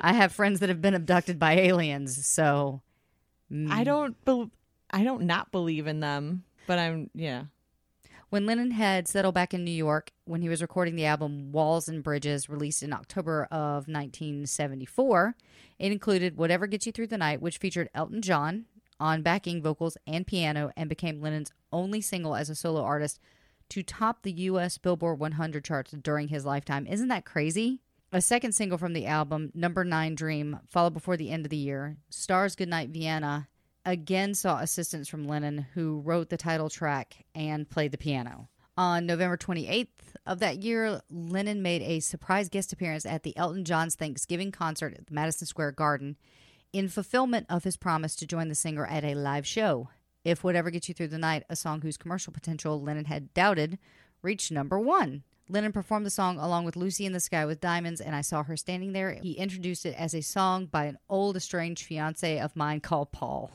I have friends that have been abducted by aliens, so mm. I don't bel I don't not believe in them, but I'm yeah. When Lennon had settled back in New York, when he was recording the album Walls and Bridges, released in October of 1974, it included Whatever Gets You Through the Night, which featured Elton John on backing vocals and piano and became Lennon's only single as a solo artist to top the U.S. Billboard 100 charts during his lifetime. Isn't that crazy? A second single from the album, Number Nine Dream, followed before the end of the year. Starr's Goodnight Vienna again saw assistance from Lennon, who wrote the title track and played the piano. On November 28th of that year, Lennon made a surprise guest appearance at the Elton John's Thanksgiving concert at the Madison Square Garden in fulfillment of his promise to join the singer at a live show. If Whatever Gets You Through the Night, a song whose commercial potential Lennon had doubted, reached number one. Lennon performed the song along with Lucy in the Sky with Diamonds, and I saw her standing there. He introduced it as a song by an old estranged fiance of mine called Paul.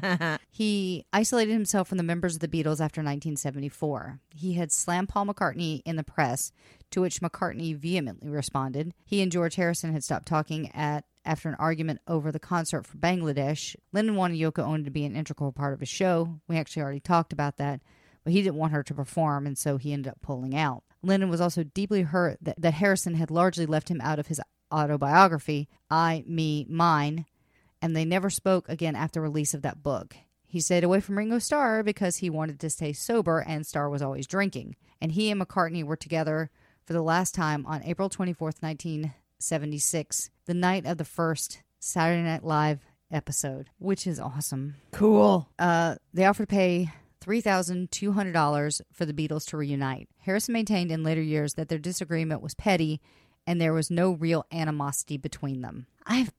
he isolated himself from the members of the Beatles after 1974. He had slammed Paul McCartney in the press, to which McCartney vehemently responded. He and George Harrison had stopped talking at after an argument over the concert for Bangladesh. Lennon wanted Yoko Ono to be an integral part of his show. We actually already talked about that, but he didn't want her to perform, and so he ended up pulling out. Lennon was also deeply hurt that, that Harrison had largely left him out of his autobiography, I, Me, Mine, and they never spoke again after release of that book. He stayed away from Ringo Starr because he wanted to stay sober and Starr was always drinking. And he and McCartney were together for the last time on April 24th, 1976, the night of the first Saturday Night Live episode, which is awesome. Cool. Uh, they offered to pay $3,200 for the Beatles to reunite. Harrison maintained in later years that their disagreement was petty and there was no real animosity between them. I've.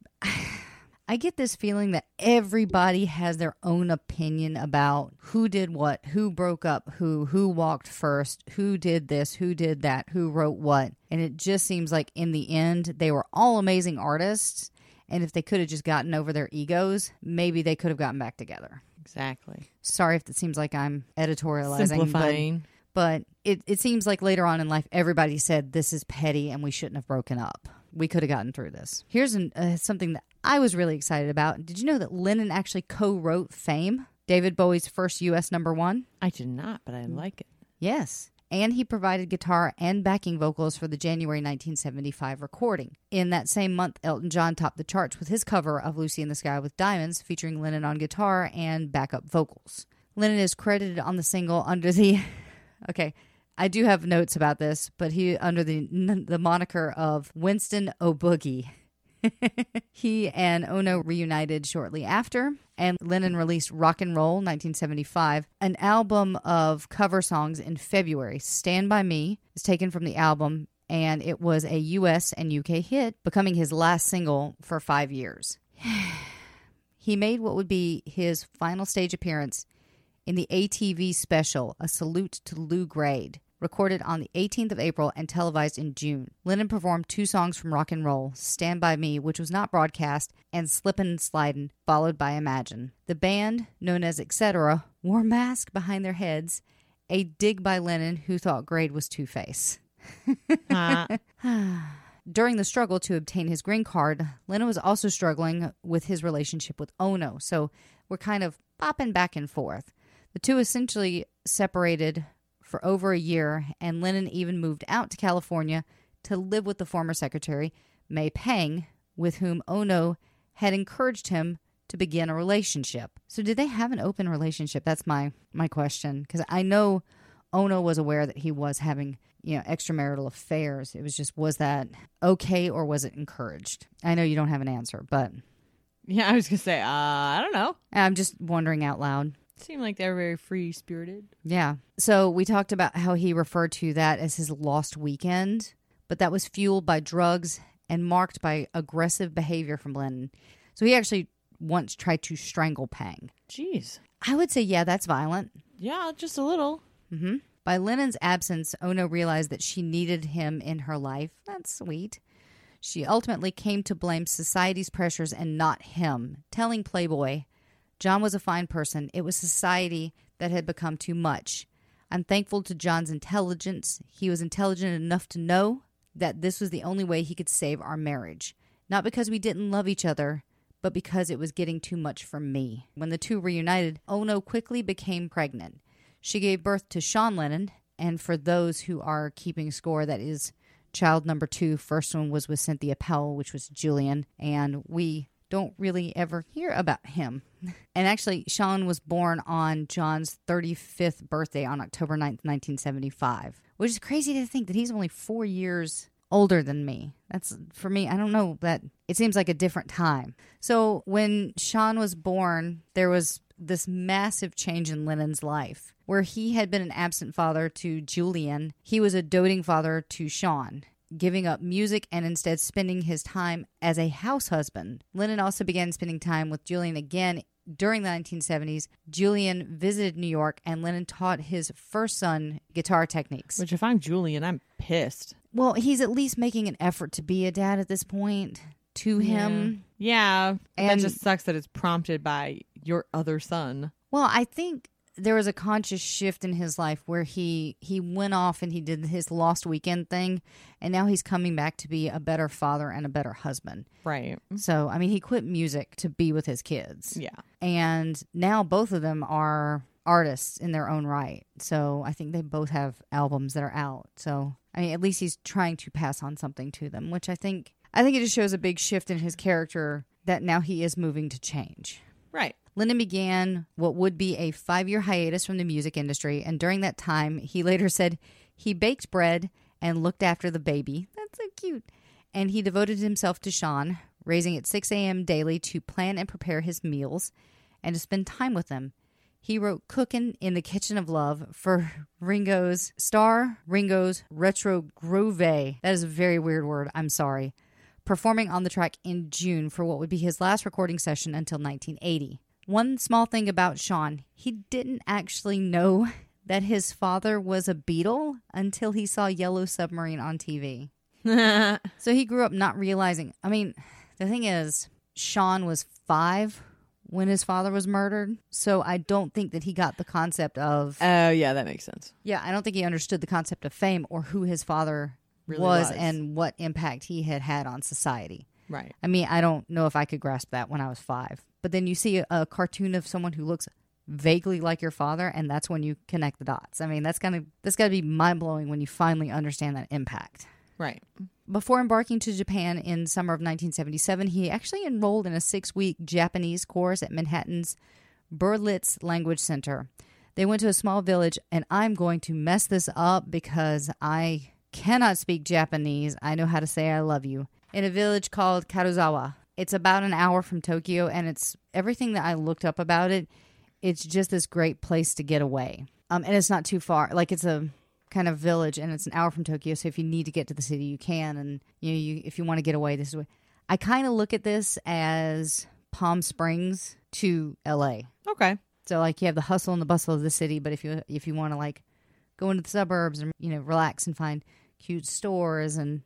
I get this feeling that everybody has their own opinion about who did what, who broke up who, who walked first, who did this, who did that, who wrote what. And it just seems like in the end, they were all amazing artists. And if they could have just gotten over their egos, maybe they could have gotten back together. Exactly. Sorry if it seems like I'm editorializing, Simplifying. but, but it, it seems like later on in life, everybody said this is petty and we shouldn't have broken up. We could have gotten through this. Here's an, uh, something that I was really excited about. Did you know that Lennon actually co wrote Fame, David Bowie's first U.S. number one? I did not, but I like it. Yes. And he provided guitar and backing vocals for the January 1975 recording. In that same month, Elton John topped the charts with his cover of Lucy in the Sky with Diamonds, featuring Lennon on guitar and backup vocals. Lennon is credited on the single under the. Okay, I do have notes about this, but he under the the moniker of Winston O'Boogie. he and Ono reunited shortly after, and Lennon released Rock and Roll 1975, an album of cover songs in February. Stand By Me is taken from the album, and it was a US and UK hit, becoming his last single for five years. he made what would be his final stage appearance in the ATV special, A Salute to Lou Grade, recorded on the 18th of April and televised in June. Lennon performed two songs from Rock and Roll, Stand By Me, which was not broadcast, and Slippin' and Slidin', followed by Imagine. The band, known as Etc., wore masks behind their heads, a dig by Lennon, who thought Grade was Two Face. Uh, During the struggle to obtain his green card, Lennon was also struggling with his relationship with Ono, so we're kind of bopping back and forth. The two essentially separated for over a year, and Lennon even moved out to California to live with the former secretary, May Pang, with whom Ono had encouraged him to begin a relationship. So did they have an open relationship? That's my my question because I know Ono was aware that he was having, you know, extramarital affairs. It was just was that okay or was it encouraged? I know you don't have an answer, but yeah, I was gonna say, uh, I don't know. I'm just wondering out loud. Seemed like they're very free spirited. Yeah. So we talked about how he referred to that as his lost weekend, but that was fueled by drugs and marked by aggressive behavior from Lennon. So he actually once tried to strangle Pang. Jeez. I would say, yeah, that's violent. Yeah, just a little. Mm-hmm. By Lennon's absence, Ono realized that she needed him in her life. That's sweet. She ultimately came to blame society's pressures and not him, telling Playboy, John was a fine person. It was society that had become too much. I'm thankful to John's intelligence. He was intelligent enough to know that this was the only way he could save our marriage. Not because we didn't love each other, but because it was getting too much for me. When the two reunited, Ono quickly became pregnant. She gave birth to Sean Lennon, and for those who are keeping score, that is child number two. First one was with Cynthia Powell, which was Julian, and we don't really ever hear about him. And actually, Sean was born on John's 35th birthday on October 9th, 1975, which is crazy to think that he's only four years older than me. That's for me, I don't know that it seems like a different time. So when Sean was born, there was this massive change in Lennon's life where he had been an absent father to Julian. He was a doting father to Sean, giving up music and instead spending his time as a house husband. Lennon also began spending time with Julian again during the 1970s. Julian visited New York and Lennon taught his first son guitar techniques. Which, if I'm Julian, I'm pissed. Well, he's at least making an effort to be a dad at this point to him. Yeah. And And- that just sucks that it's prompted by your other son. Well, I think there was a conscious shift in his life where he he went off and he did his lost weekend thing and now he's coming back to be a better father and a better husband. Right. So, I mean, he quit music to be with his kids. Yeah. And now both of them are artists in their own right. So, I think they both have albums that are out. So, I mean, at least he's trying to pass on something to them, which I think I think it just shows a big shift in his character that now he is moving to change. Right. Lennon began what would be a five year hiatus from the music industry, and during that time, he later said he baked bread and looked after the baby. That's so cute. And he devoted himself to Sean, raising at 6 a.m. daily to plan and prepare his meals and to spend time with him. He wrote Cookin' in the Kitchen of Love for Ringo's Starr Ringo's Retro Grove. That is a very weird word. I'm sorry. Performing on the track in June for what would be his last recording session until 1980. One small thing about Sean, he didn't actually know that his father was a Beatle until he saw Yellow Submarine on TV. So he grew up not realizing. I mean, the thing is, Sean was five when his father was murdered. So I don't think that he got the concept of. Oh, yeah, that makes sense. yeah, I don't think he understood the concept of fame or who his father Really was, was. and what impact he had had on society. Right. I mean, I don't know if I could grasp that when I was five. But then you see a, cartoon of someone who looks vaguely like your father, and that's when you connect the dots. I mean, that's gonna that's got to be mind blowing when you finally understand that impact. Right. Before embarking to Japan in summer of 1977, he actually enrolled in a six week Japanese course at Manhattan's Berlitz Language Center. They went to a small village, and I'm going to mess this up because I cannot speak Japanese. I know how to say I love you. In a village called Karuzawa. It's about an hour from Tokyo, and it's everything that I looked up about it. It's just this great place to get away. Um, and it's not too far. Like it's a kind of village, and it's an hour from Tokyo. So if you need to get to the city, you can. And you know, you if you want to get away, this is. What, I kind of look at this as Palm Springs to L.A. Okay. So like you have the hustle and the bustle of the city, but if you if you want to like go into the suburbs and you know relax and find cute stores and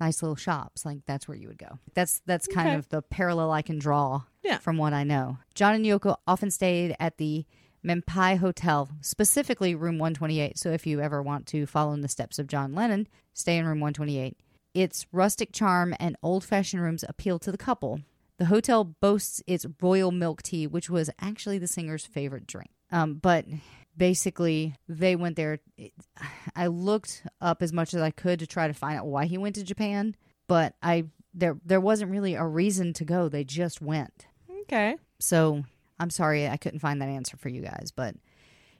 nice little shops, like that's where you would go. That's that's kind Okay. of the parallel I can draw Yeah. from what I know. John and Yoko often stayed at the Mampei Hotel, specifically room 128. So if you ever want to follow in the steps of John Lennon, stay in room 128. Its rustic charm and old-fashioned rooms appeal to the couple. The hotel boasts its royal milk tea, which was actually the singer's favorite drink. Um, but basically, they went there. I looked up as much as I could to try to find out why he went to Japan, but I there there wasn't really a reason to go. They just went. Okay. So I'm sorry I couldn't find that answer for you guys, but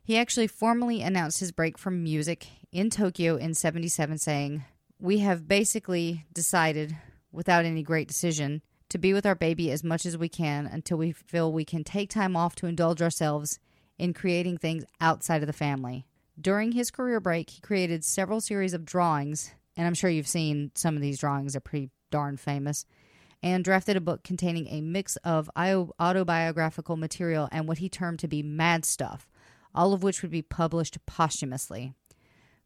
he actually formally announced his break from music in Tokyo in 77, saying, We have basically decided, without any great decision, to be with our baby as much as we can until we feel we can take time off to indulge ourselves in creating things outside of the family. During his career break, he created several series of drawings, and I'm sure you've seen some of these drawings, they're pretty darn famous and drafted a book containing a mix of io- autobiographical material and what he termed to be mad stuff, all of which would be published posthumously.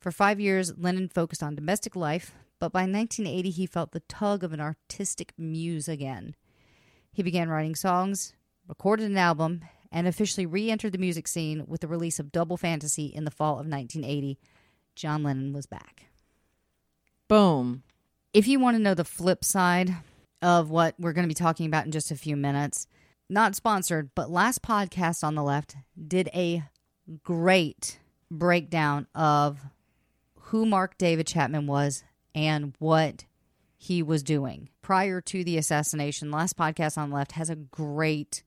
For five years, Lennon focused on domestic life, but by 1980 he felt the tug of an artistic muse again. He began writing songs, recorded an album, and officially re entered the music scene with the release of Double Fantasy in the fall of 1980. John Lennon was back. Boom. If you want to know the flip side of what we're going to be talking about in just a few minutes, not sponsored, but last podcast on the left did a great breakdown of who Mark David Chapman was and what he was doing prior to the assassination. Last podcast on the left has a great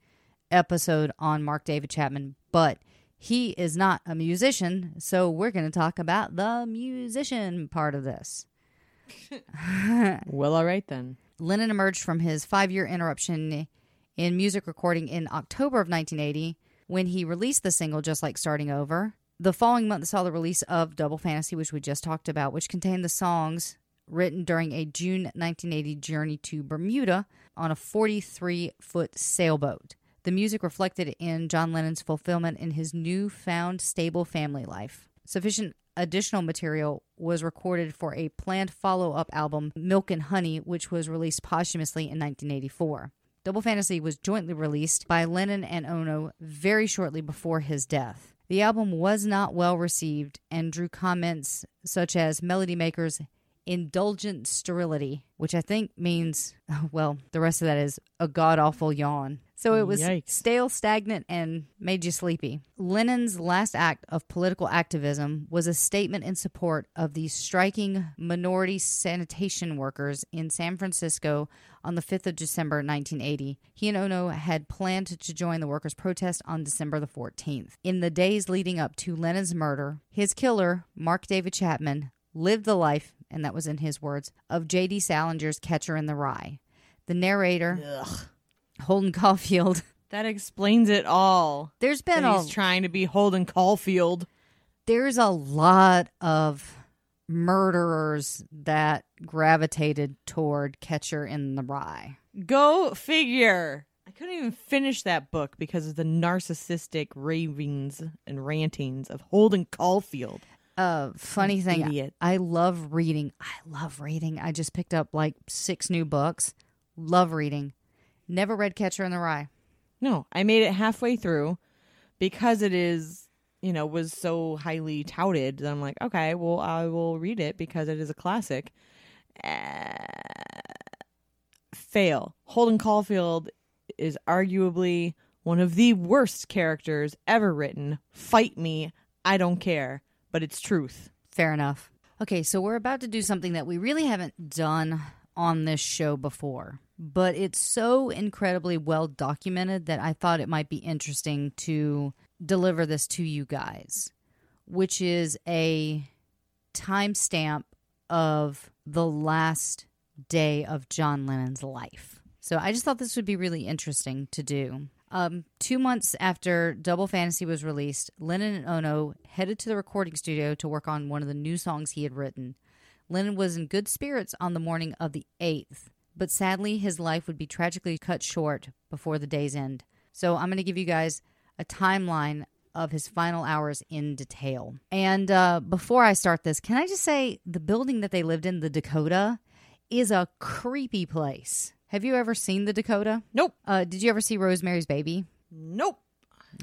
episode on Mark David Chapman, but he is not a musician, so we're going to talk about the musician part of this. Well, all right then. Lennon emerged from his five year interruption in music recording in October of 1980 when he released the single Just Like Starting Over. The following month saw the release of Double Fantasy, which we just talked about, which contained the songs written during a June 1980 journey to Bermuda on a 43 foot sailboat. The music reflected in John Lennon's fulfillment in his newfound stable family life. Sufficient additional material was recorded for a planned follow up album, Milk and Honey, which was released posthumously in 1984. Double Fantasy was jointly released by Lennon and Ono very shortly before his death. The album was not well received and drew comments such as Melody Maker's indulgent sterility, which I think means, well, the rest of that is a god awful yawn. So it was Yikes. stale, stagnant, and made you sleepy. Lennon's last act of political activism was a statement in support of the striking minority sanitation workers in San Francisco on the 5th of December 1980. He and Ono had planned to join the workers' protest on December the 14th. In the days leading up to Lennon's murder, his killer, Mark David Chapman, lived the life, and that was in his words, of J.D. Salinger's Catcher in the Rye. The narrator, Holden Caulfield, That explains it all. there's been That a he's trying to be Holden Caulfield. there's a lot of murderers that gravitated toward Catcher in the Rye. Go figure. I couldn't even finish that book because of the narcissistic ravings and rantings of Holden Caulfield. Uh, funny thing, idiot. I love reading. I love reading. I just picked up like six new books. Love reading. Never read Catcher in the Rye. No, I made it halfway through because it is, you know, was so highly touted. That I'm like, okay, well, I will read it because it is a classic. Uh, fail. Holden Caulfield is arguably one of the worst characters ever written. Fight me. I don't care. But it's truth. Fair enough. Okay, so we're about to do something that we really haven't done on this show before, but it's so incredibly well documented that I thought it might be interesting to deliver this to you guys, which is a timestamp of the last day of John Lennon's life. So I just thought this would be really interesting to do. Um, two months after Double Fantasy was released, Lennon and Ono headed to the recording studio to work on one of the new songs he had written. Lennon was in good spirits on the morning of the 8th, but sadly his life would be tragically cut short before the day's end. So I'm going to give you guys a timeline of his final hours in detail. And uh, before I start this, can I just say the building that they lived in, the Dakota, is a creepy place. Have you ever seen the Dakota? Nope. Uh, did you ever see Rosemary's Baby? Nope.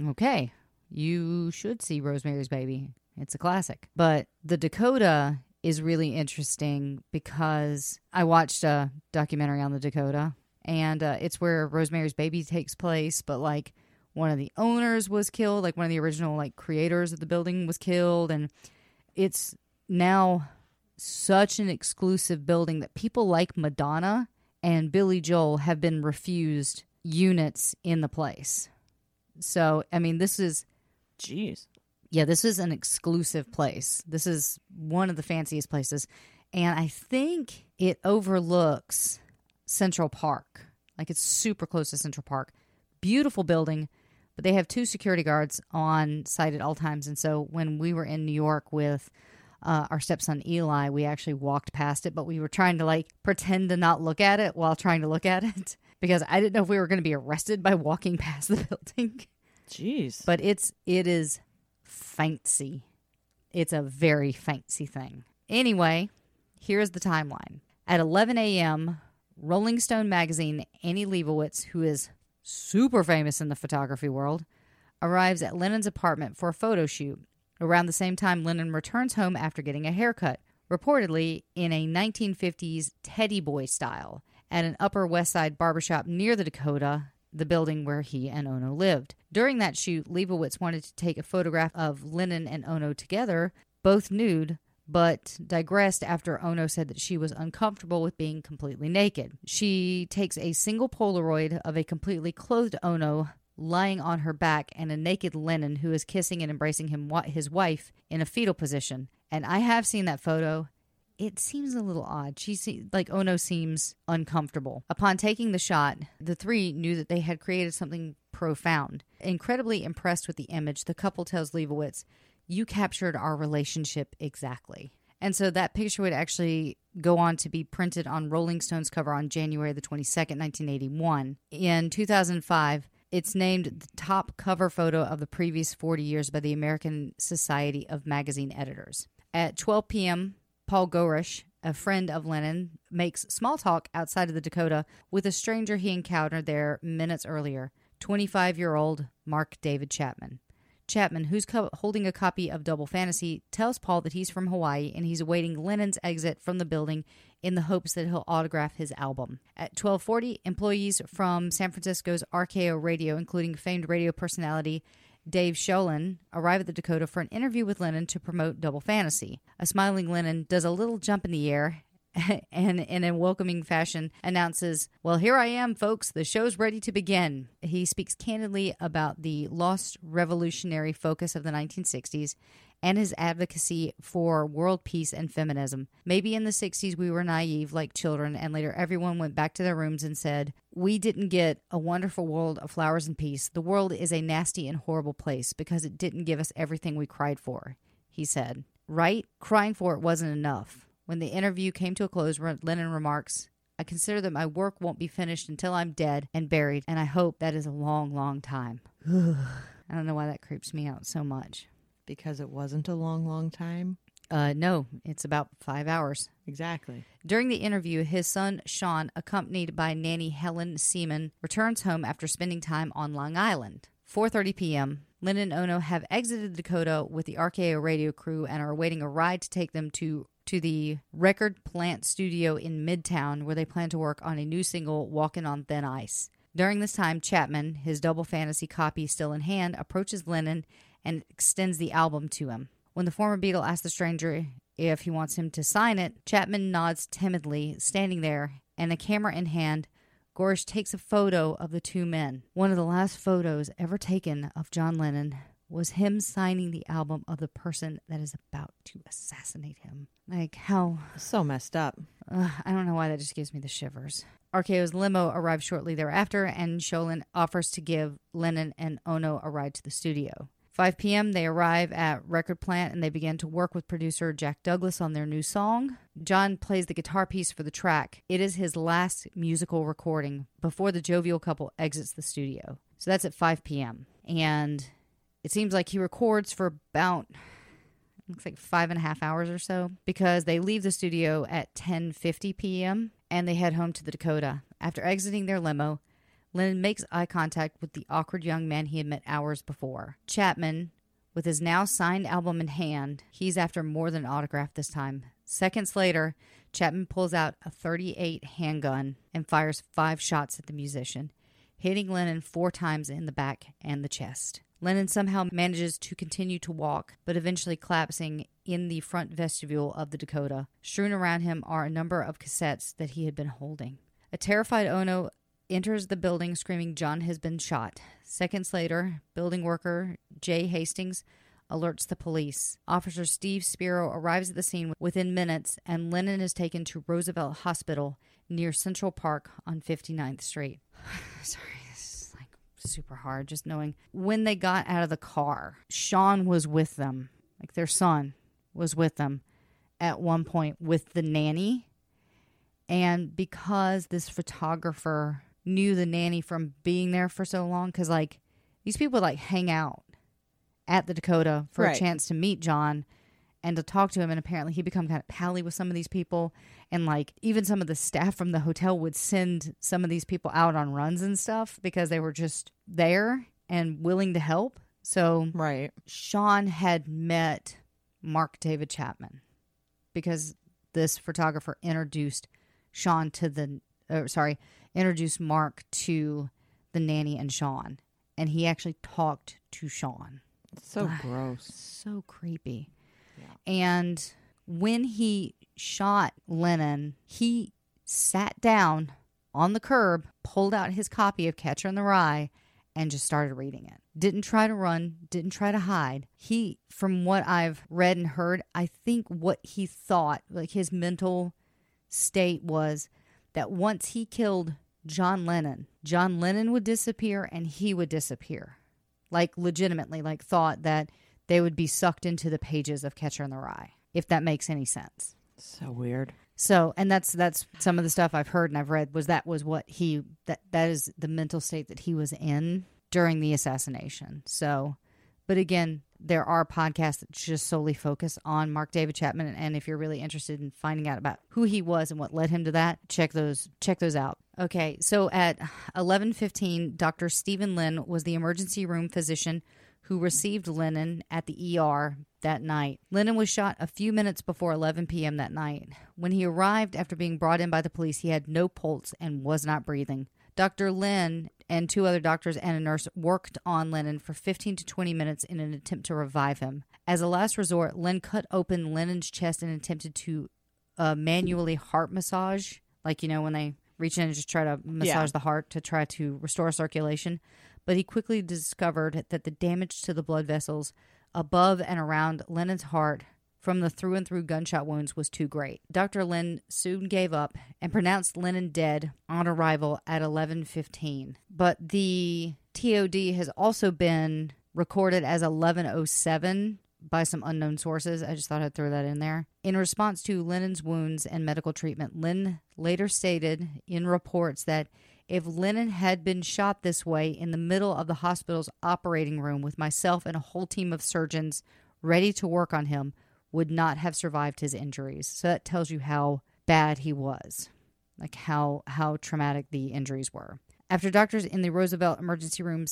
Okay. You should see Rosemary's Baby. It's a classic. But the Dakota is really interesting because I watched a documentary on the Dakota and uh, it's where Rosemary's Baby takes place, but like one of the owners was killed, like one of the original like creators of the building was killed and it's now such an exclusive building that people like Madonna and Billy Joel have been refused units in the place. So, I mean, this is, Jeez. yeah, this is an exclusive place. This is one of the fanciest places. And I think it overlooks Central Park. Like it's super close to Central Park. Beautiful building, but they have two security guards on site at all times. And so when we were in New York with uh, our stepson Eli, we actually walked past it, but we were trying to like pretend to not look at it while trying to look at it because I didn't know if we were going to be arrested by walking past the building. Jeez. But it's it is fancy. It's a very fancy thing. Anyway, here's the timeline. At 11 a.m., Rolling Stone magazine Annie Leibovitz, who is super famous in the photography world, arrives at Lennon's apartment for a photo shoot. Around the same time, Lennon returns home after getting a haircut, reportedly in a 1950s teddy boy style, at an Upper West Side barbershop near the Dakota, the building where he and Ono lived. During that shoot, Leibovitz wanted to take a photograph of Lennon and Ono together, both nude, but digressed after Ono said that she was uncomfortable with being completely naked. She takes a single Polaroid of a completely clothed Ono lying on her back and a naked Lennon who is kissing and embracing him his wife in a fetal position. And I have seen that photo. It seems a little odd. She se- like Ono seems uncomfortable. Upon taking the shot, the three knew that they had created something profound. Incredibly impressed with the image, the couple tells Leibovitz, "You captured our relationship exactly." And so that picture would actually go on to be printed on Rolling Stone's cover on January the 22nd, 1981. In 2005, it's named the top cover photo of the previous 40 years by the American Society of Magazine Editors. At 12 p.m., Paul Goresh, a friend of Lennon, makes small talk outside of the Dakota with a stranger he encountered there minutes earlier 25 year old Mark David Chapman. Chapman, who's co- holding a copy of Double Fantasy, tells Paul that he's from Hawaii and he's awaiting Lennon's exit from the building in the hopes that he'll autograph his album. At 12:40, employees from San Francisco's RKO Radio, including famed radio personality Dave Sholin, arrive at the Dakota for an interview with Lennon to promote Double Fantasy. A smiling Lennon does a little jump in the air and in a welcoming fashion announces, Well, here I am, folks. The show's ready to begin. He speaks candidly about the lost revolutionary focus of the 1960s and his advocacy for world peace and feminism. Maybe in the 60s we were naive like children, and later everyone went back to their rooms and said, We didn't get a wonderful world of flowers and peace. The world is a nasty and horrible place because it didn't give us everything we cried for, he said. Right? Crying for it wasn't enough. When the interview came to a close, Lennon remarks, I consider that my work won't be finished until I'm dead and buried, and I hope that is a long, long time. I don't know why that creeps me out so much. Because it wasn't a long, long time? Uh, no, it's about five hours. Exactly. During the interview, his son Sean, accompanied by nanny Helen Seaman, returns home after spending time on Long Island. 4:30 p.m. Lennon and Ono have exited Dakota with the RKO radio crew and are awaiting a ride to take them to to the Record Plant studio in Midtown, where they plan to work on a new single, "Walking on Thin Ice." During this time, Chapman, his double fantasy copy still in hand, approaches Lennon and extends the album to him. When the former Beatle asks the stranger if he wants him to sign it, Chapman nods timidly, standing there, and a camera in hand, Goresh takes a photo of the two men. One of the last photos ever taken of John Lennon was him signing the album of the person that is about to assassinate him. Like, how. So messed up. Uh, I don't know why that just gives me the shivers. RKO's limo arrives shortly thereafter, and Sholin offers to give Lennon and Ono a ride to the studio. 5 p.m., they arrive at Record Plant and they begin to work with producer Jack Douglas on their new song. John plays the guitar piece for the track. It is his last musical recording before the jovial couple exits the studio. So that's at 5 p.m. And it seems like he records for about looks like five and a half hours or so because they leave the studio at 10:50 p.m. and they head home to the Dakota. After exiting their limo, Lennon makes eye contact with the awkward young man he had met hours before. Chapman, with his now signed album in hand, he's after more than an autograph this time. Seconds later, Chapman pulls out a 38 handgun and fires five shots at the musician, hitting Lennon four times in the back and the chest. Lennon somehow manages to continue to walk, but eventually collapsing in the front vestibule of the Dakota. Strewn around him are a number of cassettes that he had been holding. A terrified Ono enters the building screaming John has been shot. Seconds later, building worker Jay Hastings alerts the police. Officer Steve Spiro arrives at the scene within minutes, and Lennon is taken to Roosevelt Hospital near Central Park on 59th Street. Sorry, super hard just knowing. When they got out of the car, Sean was with them, like their son was with them. at one point with the nanny. And because this photographer knew the nanny from being there for so long, because like these people like hang out at the Dakota for Right. a chance to meet John and to talk to him. And apparently he become kind of pally with some of these people. And like even some of the staff from the hotel would send some of these people out on runs and stuff because they were just there and willing to help. So Right. Sean had met Mark David Chapman because this photographer introduced Sean to the, uh, sorry, introduced Mark to the nanny and Sean. And he actually talked to Sean. So gross. So creepy. And when he shot Lennon, he sat down on the curb, pulled out his copy of Catcher in the Rye, and just started reading it. Didn't try to run, didn't try to hide. He, from what I've read and heard, I think what he thought, like his mental state was that once he killed John Lennon, John Lennon would disappear and he would disappear. Like legitimately, like thought that they would be sucked into the pages of Catcher in the Rye, if that makes any sense. So weird. So, and that's that's some of the stuff I've heard and I've read was that was what he that that is the mental state that he was in during the assassination. So, but again, there are podcasts that just solely focus on Mark David Chapman and if you're really interested in finding out about who he was and what led him to that, check those check those out. Okay, so at 11:15, Dr. Stephen Lynn was the emergency room physician who received Lennon at the ER that night. Lennon was shot a few minutes before 11 p.m. that night. When he arrived after being brought in by the police, he had no pulse and was not breathing. Dr. Lynn and two other doctors and a nurse worked on Lennon for 15 to 20 minutes in an attempt to revive him. As a last resort, Lynn cut open Lennon's chest and attempted to uh, manually heart massage, like you know when they reach in and just try to massage the heart to try to restore circulation. But he quickly discovered that the damage to the blood vessels above and around Lennon's heart from the through and through gunshot wounds was too great. Dr. Lynn soon gave up and pronounced Lennon dead on arrival at 11:15. But the TOD has also been recorded as 1107 by some unknown sources. I just thought I'd throw that in there. In response to Lennon's wounds and medical treatment, Lynn later stated in reports that if Lennon had been shot this way in the middle of the hospital's operating room with myself and a whole team of surgeons ready to work on him, would not have survived his injuries. So that tells you how bad he was, like how how traumatic the injuries were. After doctors in the Roosevelt emergency room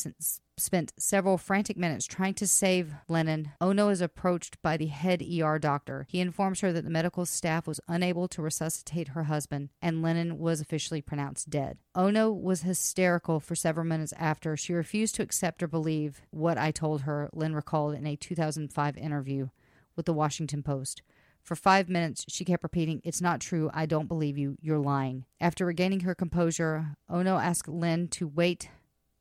spent several frantic minutes trying to save Lennon, Ono is approached by the head ER doctor. He informs her that the medical staff was unable to resuscitate her husband, and Lennon was officially pronounced dead. Ono was hysterical for several minutes after. She refused to accept or believe what I told her, Lynn recalled in a 2005 interview with the Washington Post. For five minutes, she kept repeating, It's not true. I don't believe you. You're lying. After regaining her composure, Ono asked Lynn to wait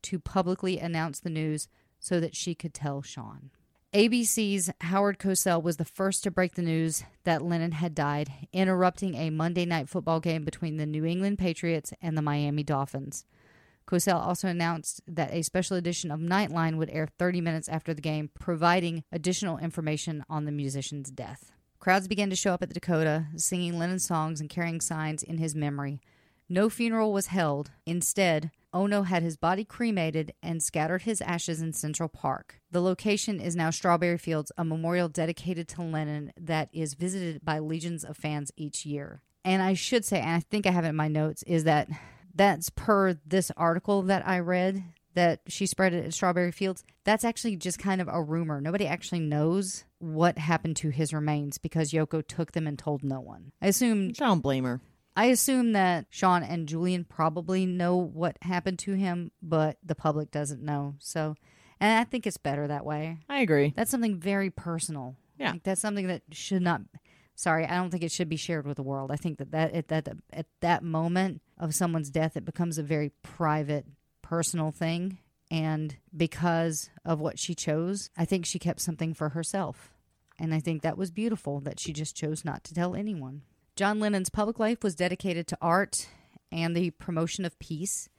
to publicly announce the news so that she could tell Sean. ABC's Howard Cosell was the first to break the news that Lennon had died, interrupting a Monday night football game between the New England Patriots and the Miami Dolphins. Cosell also announced that a special edition of Nightline would air 30 minutes after the game, providing additional information on the musician's death. Crowds began to show up at the Dakota, singing Lennon's songs and carrying signs in his memory. No funeral was held. Instead, Ono had his body cremated and scattered his ashes in Central Park. The location is now Strawberry Fields, a memorial dedicated to Lennon that is visited by legions of fans each year. And I should say, and I think I have it in my notes, is that that's per this article that I read that she spread it at Strawberry Fields. That's actually just kind of a rumor. Nobody actually knows what happened to his remains because Yoko took them and told no one. I assume I don't blame her. I assume that Sean and Julian probably know what happened to him, but the public doesn't know. So, and I think it's better that way. I agree. That's something very personal. Yeah. Like, that's something that should not. Sorry, I don't think it should be shared with the world. I think that that at that at that moment of someone's death, it becomes a very private, personal thing. And because of what she chose, I think she kept something for herself. And I think that was beautiful that she just chose not to tell anyone. John Lennon's public life was dedicated to art and the promotion of peace.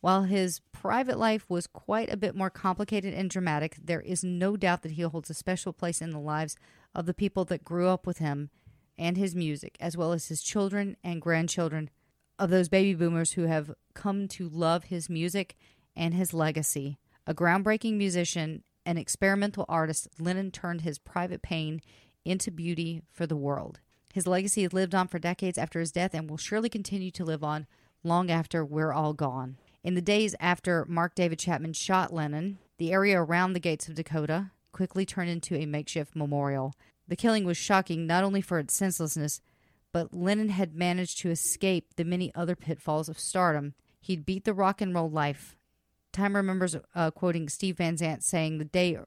While his private life was quite a bit more complicated and dramatic, there is no doubt that he holds a special place in the lives of the people that grew up with him and his music, as well as his children and grandchildren of those baby boomers who have come to love his music and his legacy. A groundbreaking musician and experimental artist, Lennon turned his private pain into beauty for the world. His legacy has lived on for decades after his death and will surely continue to live on long after we're all gone. In the days after Mark David Chapman shot Lennon, the area around the gates of Dakota quickly turned into a makeshift memorial. The killing was shocking not only for its senselessness, but Lennon had managed to escape the many other pitfalls of stardom. He'd beat the rock and roll life. Time remembers uh, quoting Steve Van Zandt saying the day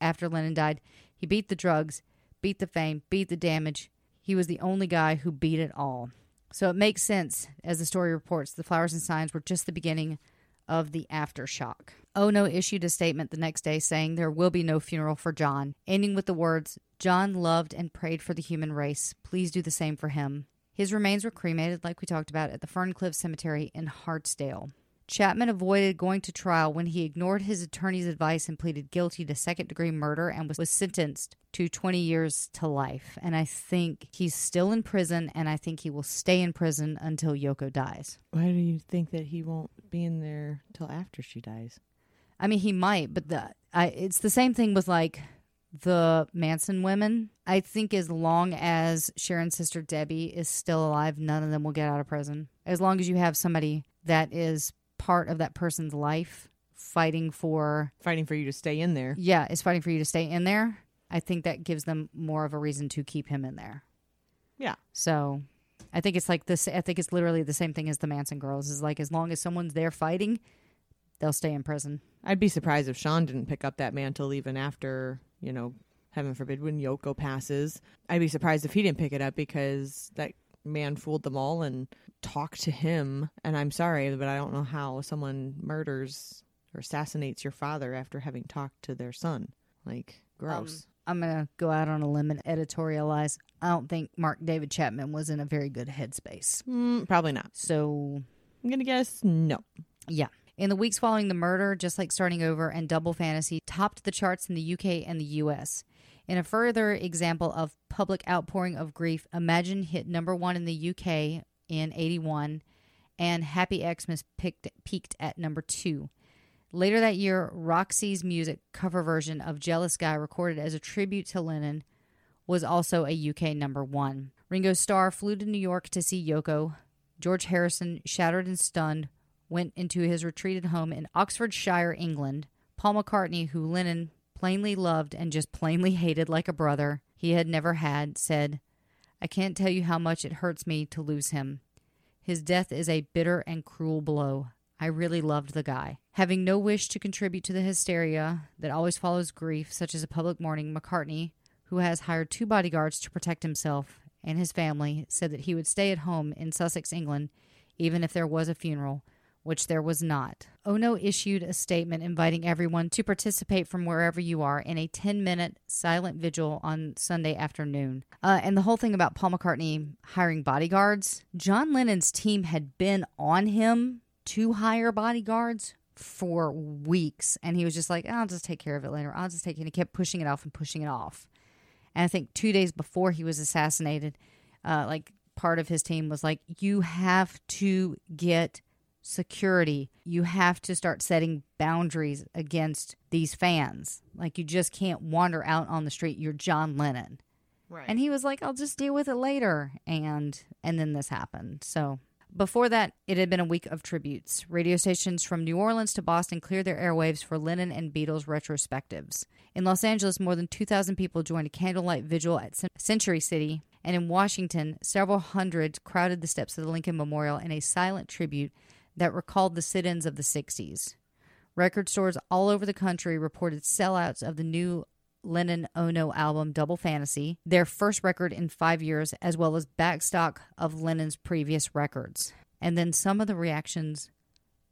after Lennon died, he beat the drugs, beat the fame, beat the damage. He was the only guy who beat it all. So it makes sense, as the story reports, the flowers and signs were just the beginning of the aftershock. Ono issued a statement the next day saying there will be no funeral for John, ending with the words, John loved and prayed for the human race. Please do the same for him. His remains were cremated, like we talked about, at the Ferncliff Cemetery in Hartsdale. Chapman avoided going to trial when he ignored his attorney's advice and pleaded guilty to second degree murder and was, was sentenced to 20 years to life. And I think he's still in prison, and I think he will stay in prison until Yoko dies. Why do you think that he won't be in there till after she dies? I mean, he might, but the I, it's the same thing with like the Manson women. I think as long as Sharon's sister Debbie is still alive, none of them will get out of prison. As long as you have somebody that is part of that person's life fighting for Fighting for you to stay in there. yeah, is fighting for you to stay in there. I think that gives them more of a reason to keep him in there. Yeah. So I think it's like this. I think it's literally the same thing as the Manson girls. Is like as long as someone's there fighting, they'll stay in prison. I'd be surprised if Sean didn't pick up that mantle even after, you know, heaven forbid, when Yoko passes. I'd be surprised if he didn't pick it up because that man fooled them all and talked to him. And I'm sorry, but I don't know how someone murders or assassinates your father after having talked to their son. Like, gross. I'm gonna go out on a limb and editorialize. I don't think Mark David Chapman was in a very good headspace. Mm, probably not. So I'm going to guess no. Yeah. In the weeks following the murder, Just Like Starting Over and Double Fantasy topped the charts in the UK and the US. In a further example of public outpouring of grief, Imagine hit number one in the UK in 81, and Happy Xmas picked, peaked at number two. Later that year, Roxy's music cover version of Jealous Guy, recorded as a tribute to Lennon, was also a UK number one. Ringo Starr flew to New York to see Yoko. George Harrison, shattered and stunned, went into his retreated home in Oxfordshire, England. Paul McCartney, who Lennon plainly loved and just plainly hated like a brother he had never had, said, I can't tell you how much it hurts me to lose him. His death is a bitter and cruel blow. I really loved the guy. Having no wish to contribute to the hysteria that always follows grief, such as a public mourning, McCartney, who has hired two bodyguards to protect himself and his family, said that he would stay at home in Sussex, England, even if there was a funeral, which there was not. Ono issued a statement inviting everyone to participate from wherever you are in a 10 minute silent vigil on Sunday afternoon. Uh, and the whole thing about Paul McCartney hiring bodyguards, John Lennon's team had been on him to hire bodyguards for weeks. And he was just like, I'll just take care of it later. I'll just take it. And he kept pushing it off and pushing it off. And I think two days before he was assassinated, uh, like part of his team was like, you have to get security. You have to start setting boundaries against these fans. Like you just can't wander out on the street. You're John Lennon. Right. And he was like, I'll just deal with it later. And and then this happened. So before that, it had been a week of tributes. Radio stations from New Orleans to Boston cleared their airwaves for Lennon and Beatles retrospectives. In Los Angeles, more than 2,000 people joined a candlelight vigil at Century City, and in Washington, several hundred crowded the steps of the Lincoln Memorial in a silent tribute that recalled the sit ins of the 60s. Record stores all over the country reported sellouts of the new Lennon Ono album Double Fantasy, their first record in five years, as well as backstock of Lennon's previous records. And then some of the reactions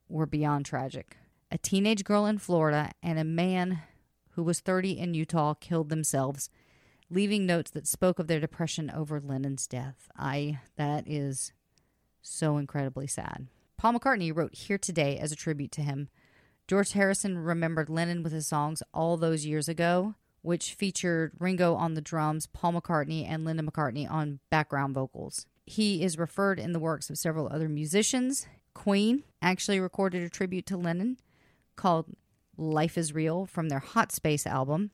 were beyond tragic. A teenage girl in Florida and a man who was 30 in Utah killed themselves, leaving notes that spoke of their depression over Lennon's death. I that is so incredibly sad. Paul McCartney wrote Here Today as a tribute to him. George Harrison remembered Lennon with his songs all those years ago which featured Ringo on the drums, Paul McCartney, and Linda McCartney on background vocals. He is referred in the works of several other musicians. Queen actually recorded a tribute to Lennon called Life is Real from their Hot Space album.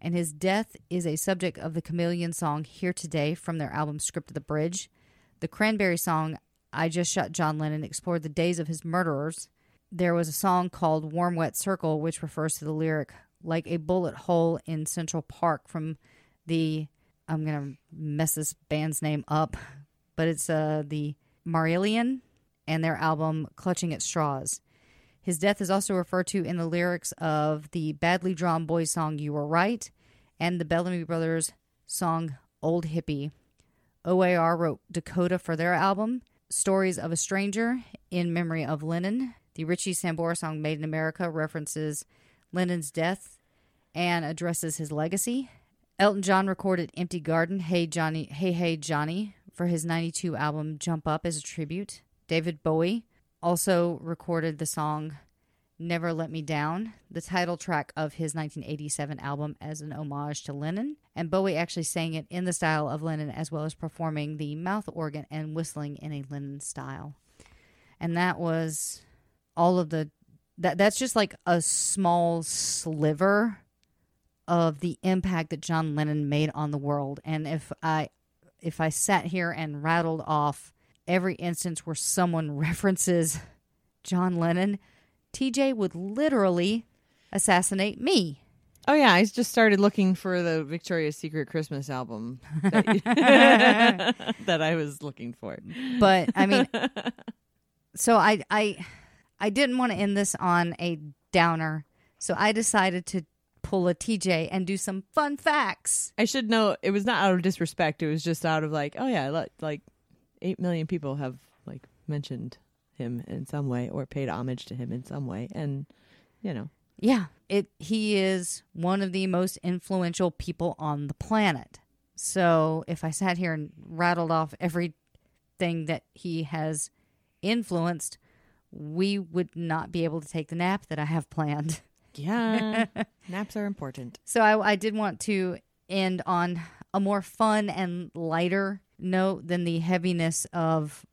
And his death is a subject of the Chameleon song Here Today from their album Script of the Bridge. The Cranberry song I Just Shot John Lennon explored the days of his murderers. There was a song called Warm Wet Circle, which refers to the lyric like a bullet hole in Central Park from the I'm gonna mess this band's name up, but it's uh the Marillion and their album Clutching at Straws. His death is also referred to in the lyrics of the badly drawn boy song You Were Right and the Bellamy Brothers song Old Hippie. OAR wrote Dakota for their album, Stories of a Stranger in memory of Lennon. The Richie Sambora song Made in America references Lennon's death and addresses his legacy. Elton John recorded Empty Garden, Hey Johnny, Hey Hey Johnny for his 92 album Jump Up as a tribute. David Bowie also recorded the song Never Let Me Down, the title track of his 1987 album, as an homage to Lennon. And Bowie actually sang it in the style of Lennon as well as performing the mouth organ and whistling in a Lennon style. And that was all of the that that's just like a small sliver of the impact that John Lennon made on the world. And if I if I sat here and rattled off every instance where someone references John Lennon, TJ would literally assassinate me. Oh yeah, I just started looking for the Victoria's Secret Christmas album that, that I was looking for. But I mean, so I I I didn't want to end this on a downer, so I decided to pull a TJ and do some fun facts. I should know it was not out of disrespect. It was just out of like, oh yeah, like eight million people have like mentioned him in some way or paid homage to him in some way, and you know, Yeah, it he is one of the most influential people on the planet. So if I sat here and rattled off everything that he has influenced, we would not be able to take the nap that I have planned. yeah, naps are important. So I, I did want to end on a more fun and lighter note than the heaviness of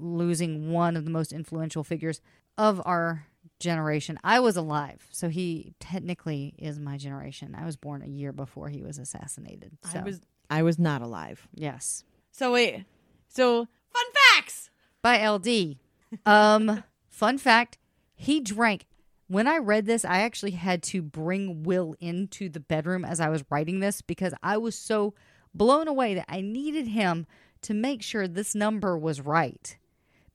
losing one of the most influential figures of our generation. I was alive, so he technically is my generation. I was born a year before he was assassinated. So I was I was not alive. yes, So wait, so fun facts. by LD. Um, fun fact: he drank. When I read this, I actually had to bring Will into the bedroom as I was writing this because I was so blown away that I needed him to make sure this number was right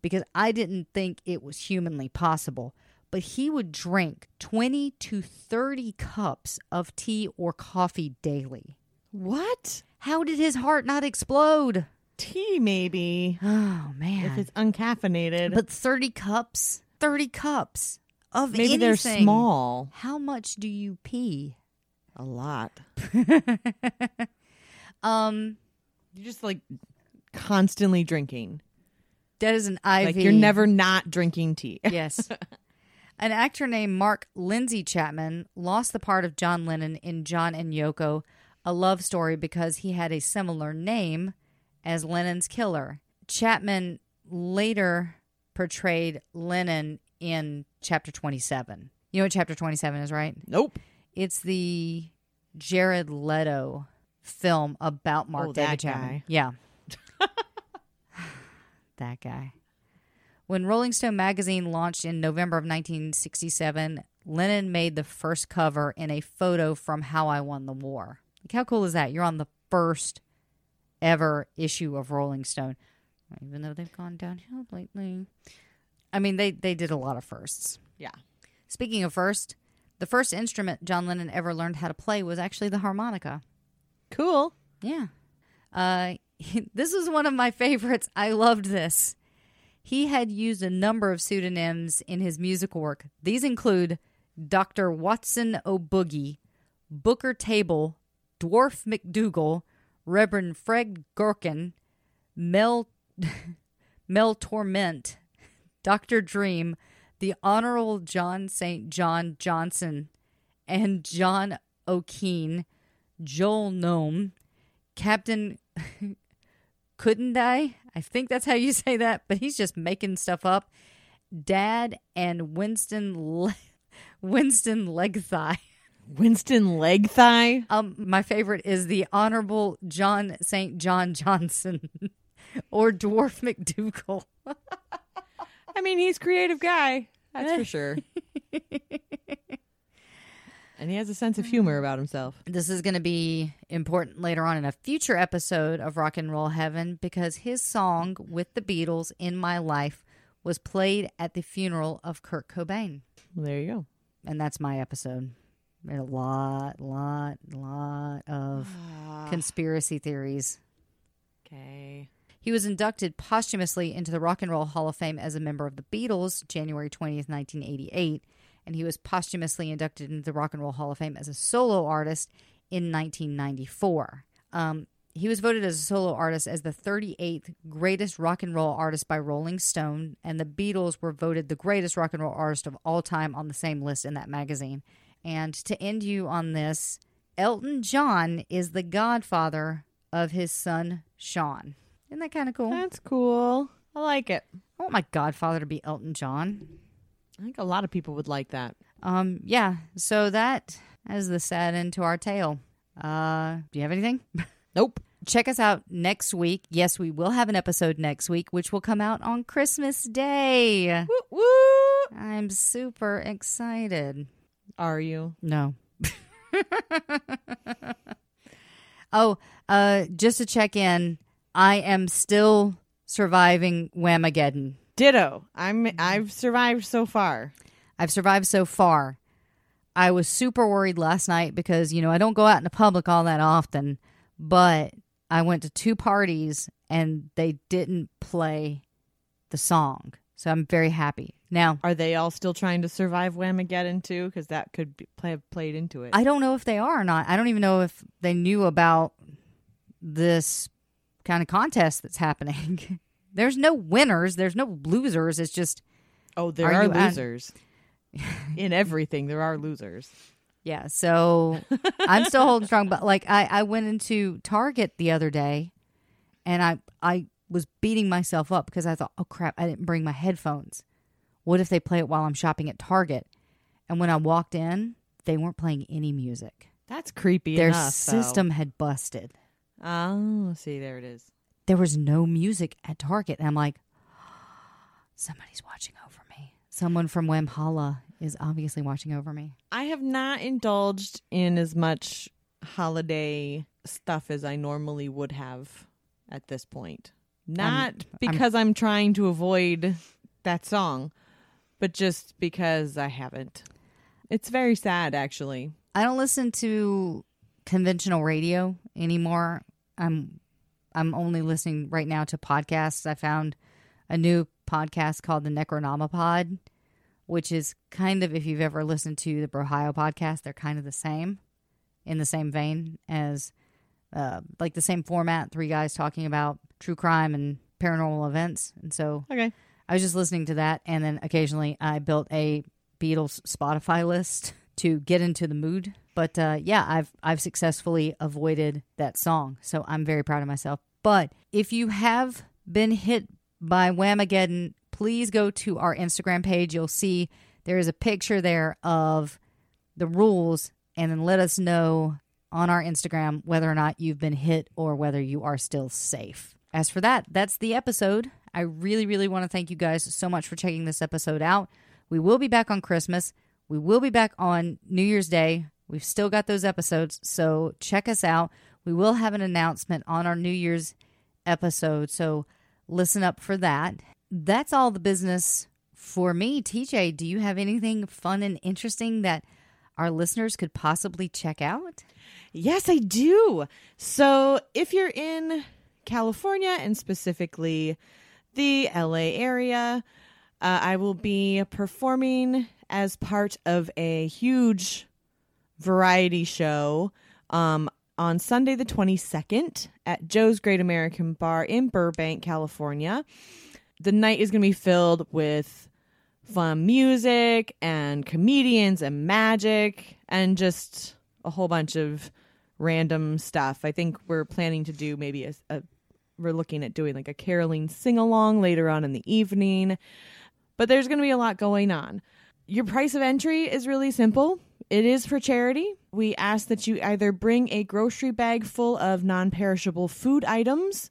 because I didn't think it was humanly possible. But he would drink 20 to 30 cups of tea or coffee daily. What? How did his heart not explode? Tea maybe Oh, man. if it's uncaffeinated. But 30 cups? 30 cups of tea. maybe they're small. How much do you pee? A lot. Um, You're just like constantly drinking. That is an IV. Like you're never not drinking tea. yes. An actor named Mark Lindsay Chapman lost the part of John Lennon in John and Yoko, a love story because he had a similar name as Lennon's killer. Chapman later portrayed Lennon in chapter 27. You know what chapter 27 is, right? Nope. It's the Jared Leto film about Mark Oh, David Chapman. Yeah. that guy. When Rolling Stone magazine launched in November of 1967, Lennon made the first cover in a photo from How I Won the War. Like, how cool is that? You're on the first ever issue of Rolling Stone, even though they've gone downhill lately. I mean, they, they did a lot of firsts. Yeah. Speaking of first, the first instrument John Lennon ever learned how to play was actually the harmonica. Cool. Yeah. Uh, this was one of my favorites. I loved this. He had used a number of pseudonyms in his musical work. These include Dr. Watson O'Boogie, Booker Table, Dwarf McDougal, Reverend Fred Gherkin, Mel, Mel Torment, Dr. Dream, the Honorable John St. John Johnson, and John O'Keen, Joel Nome, Captain Couldn't I? I think that's how you say that, but he's just making stuff up. Dad and Winston Le- Winston Leg Thigh. Winston Leg Thigh. Um, my favorite is the Honorable John St. John Johnson or Dwarf McDougal. I mean, he's creative guy. That's for sure. And he has a sense of mm. humor about himself. This is going to be important later on in a future episode of Rock and Roll Heaven because his song with the Beatles, In My Life, was played at the funeral of Kurt Cobain. Well, there you go. And that's my episode. A lot, lot, lot of ah. conspiracy theories. Okay. He was inducted posthumously into the Rock and Roll Hall of Fame as a member of the Beatles January 20th, 1988, and he was posthumously inducted into the Rock and Roll Hall of Fame as a solo artist in 1994. Um, he was voted as a solo artist as the 38th greatest rock and roll artist by Rolling Stone, and the Beatles were voted the greatest rock and roll artist of all time on the same list in that magazine. And to end you on this, Elton John is the godfather of his son Sean. Isn't that kind of cool? That's cool. I like it. I want my godfather to be Elton John. I think a lot of people would like that. Um, yeah. So that is the sad end to our tale. Uh, do you have anything? Nope. Check us out next week. Yes, we will have an episode next week, which will come out on Christmas Day. Woo woo. I'm super excited. Are you? No. oh, uh, just to check in, I am still surviving Whamageddon. Ditto. I'm. Mm-hmm. I've survived so far. I've survived so far. I was super worried last night because, you know, I don't go out in the public all that often, but I went to two parties and they didn't play the song. So I'm very happy. Now, Are they all still trying to survive Whamageddon too? Because that could be, play, have played into it. I don't know if they are or not. I don't even know if they knew about this kind of contest that's happening. There's no winners, there's no losers. It's just oh, there Are are, losers. In everything, there are losers. Yeah, so I'm still holding strong, but like I, I went into Target the other day and I I was beating myself up because I thought, oh crap, I didn't bring my headphones. What if they play it while I'm shopping at Target? And when I walked in, they weren't playing any music. That's creepy Their enough. though. system had busted. Oh, see, there it is. There was no music at Target. And I'm like, somebody's watching over me. Someone from Whamhalla is obviously watching over me. I have not indulged in as much holiday stuff as I normally would have at this point. Not because I'm, trying to avoid that song, but just because I haven't. It's very sad, actually. I don't listen to conventional radio anymore. I'm I'm only listening right now to podcasts. I found a new podcast called the Necronomipod, which is kind of if you've ever listened to the Brohio podcast, they're kind of the same in the same vein as uh, like the same format, three guys talking about true crime and paranormal events. And so Okay. I was just listening to that, and then occasionally I built a Beatles Spotify list to get into the mood. But uh, yeah, I've I've successfully avoided that song, so I'm very proud of myself. But if you have been hit by Whamageddon, please go to our Instagram page. You'll see there is a picture there of the rules, and then let us know on our Instagram whether or not you've been hit or whether you are still safe. As for that, that's the episode. I really, really want to thank you guys so much for checking this episode out. We will be back on Christmas. We will be back on New Year's Day. We've still got those episodes, so check us out. We will have an announcement on our New Year's episode, so listen up for that. That's all the business for me. TJ, do you have anything fun and interesting that our listeners could possibly check out? Yes, I do. So if you're in California and specifically the LA area, uh, I will be performing as part of a huge variety show um, on Sunday, the 22nd, at Joe's Great American Bar in Burbank, California. The night is going to be filled with fun music and comedians and magic and just a whole bunch of random stuff. I think we're planning to do maybe a, a we're looking at doing like a caroling sing along later on in the evening. But there's going to be a lot going on. Your price of entry is really simple. It is for charity. We ask that you either bring a grocery bag full of non perishable food items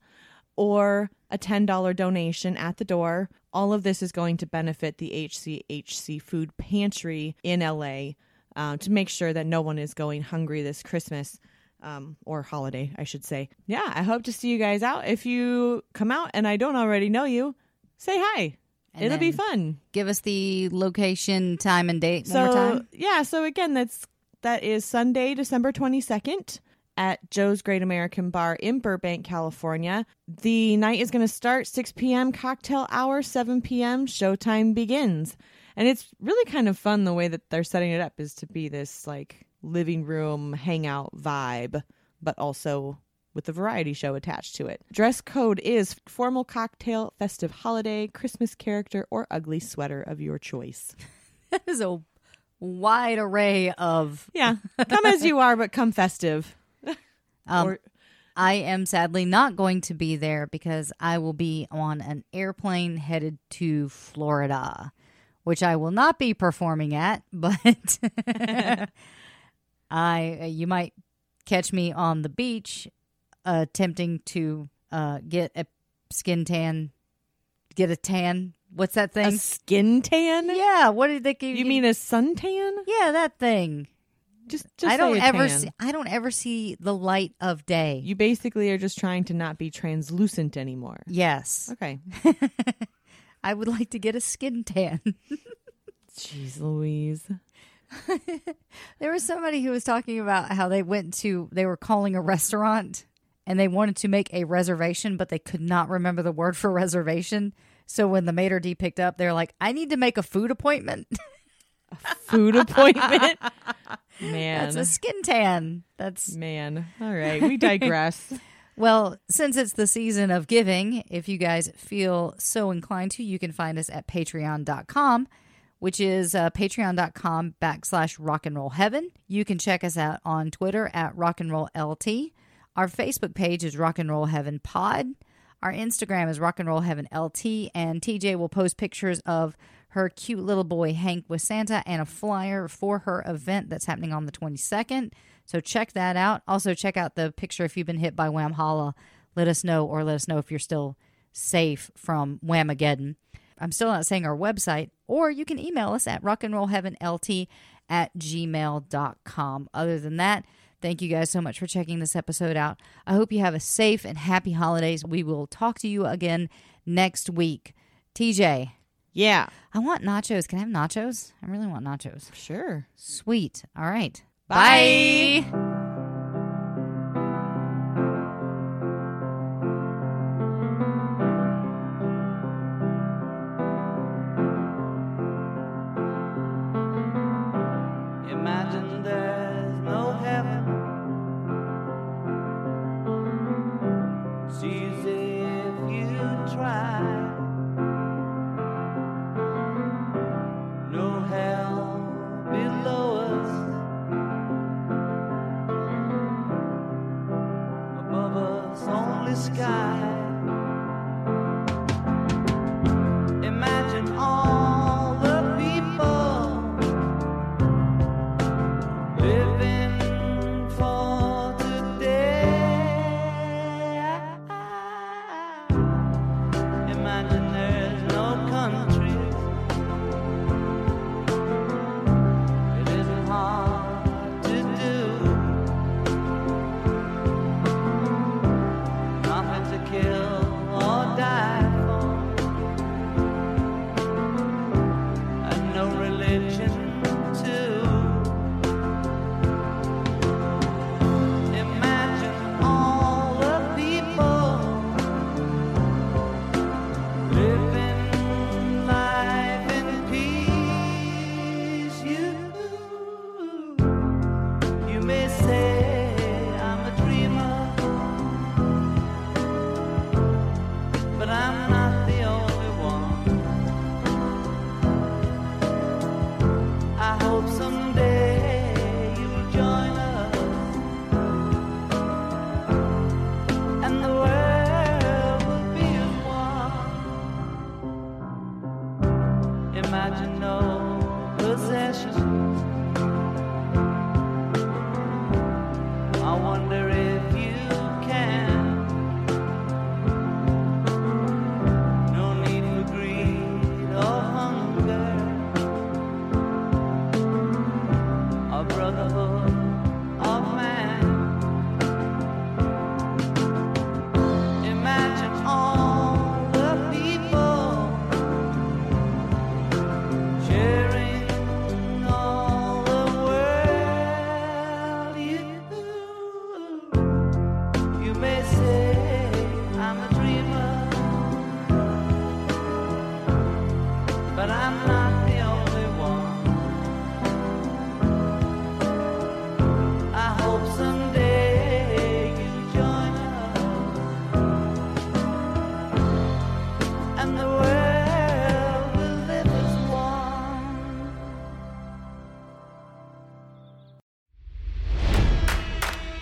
or a $10 donation at the door. All of this is going to benefit the HCHC Food Pantry in LA uh, to make sure that no one is going hungry this Christmas um, or holiday, I should say. Yeah, I hope to see you guys out. If you come out and I don't already know you, say hi. It'll be fun. Give us the location, time, and date So one more time. yeah, so again, that's that is Sunday, December twenty second at Joe's Great American Bar in Burbank, California. The night is going to start 6 p.m. cocktail hour, 7 p.m. showtime begins. And it's really kind of fun the way that they're setting it up is to be this like living room hangout vibe, but also with the variety show attached to it. Dress code is formal cocktail, festive holiday, Christmas character, or ugly sweater of your choice. That is a wide array of. Yeah, come as you are, but come festive. Um, Or- I am sadly not going to be there because I will be on an airplane headed to Florida, which I will not be performing at, but I you might catch me on the beach attempting to uh, get a skin tan, get a tan. What's that thing? A skin tan? yeah, what did they give You mean a suntan? Yeah, that thing. Just, just I don't ever tan. see I don't ever see the light of day. You basically are just trying to not be translucent anymore. yes. Okay. I would like to get a skin tan. Jeez Louise. there was somebody who was talking about how they went to they were calling a restaurant and they wanted to make a reservation but they could not remember the word for reservation. So when the maitre d picked up, they're like, "I need to make a food appointment." A food appointment. Man. That's a skin tan. That's Man. All right. We digress. Well, since it's the season of giving, if you guys feel so inclined to, you can find us at patreon.com, which is uh, patreon.com backslash rock and roll heaven. You can check us out on Twitter at rock and roll LT. Our Facebook page is rock and roll heaven pod. Our Instagram is rock and roll heaven LT. And TJ will post pictures of her cute little boy Hank with Santa and a flyer for her event that's happening on the 22nd. So check that out. Also, check out the picture if you've been hit by Whamhalla. Let us know, or let us know if you're still safe from Whamageddon. I'm still not saying our website, or you can email us at rockandrollheavenlt at gmail.com. Other than that, thank you guys so much for checking this episode out. I hope you have a safe and happy holidays. We will talk to you again next week. TJ, Yeah. I want nachos. Can I have nachos? I really want nachos. Sure. Sweet. All right. Bye. Bye. You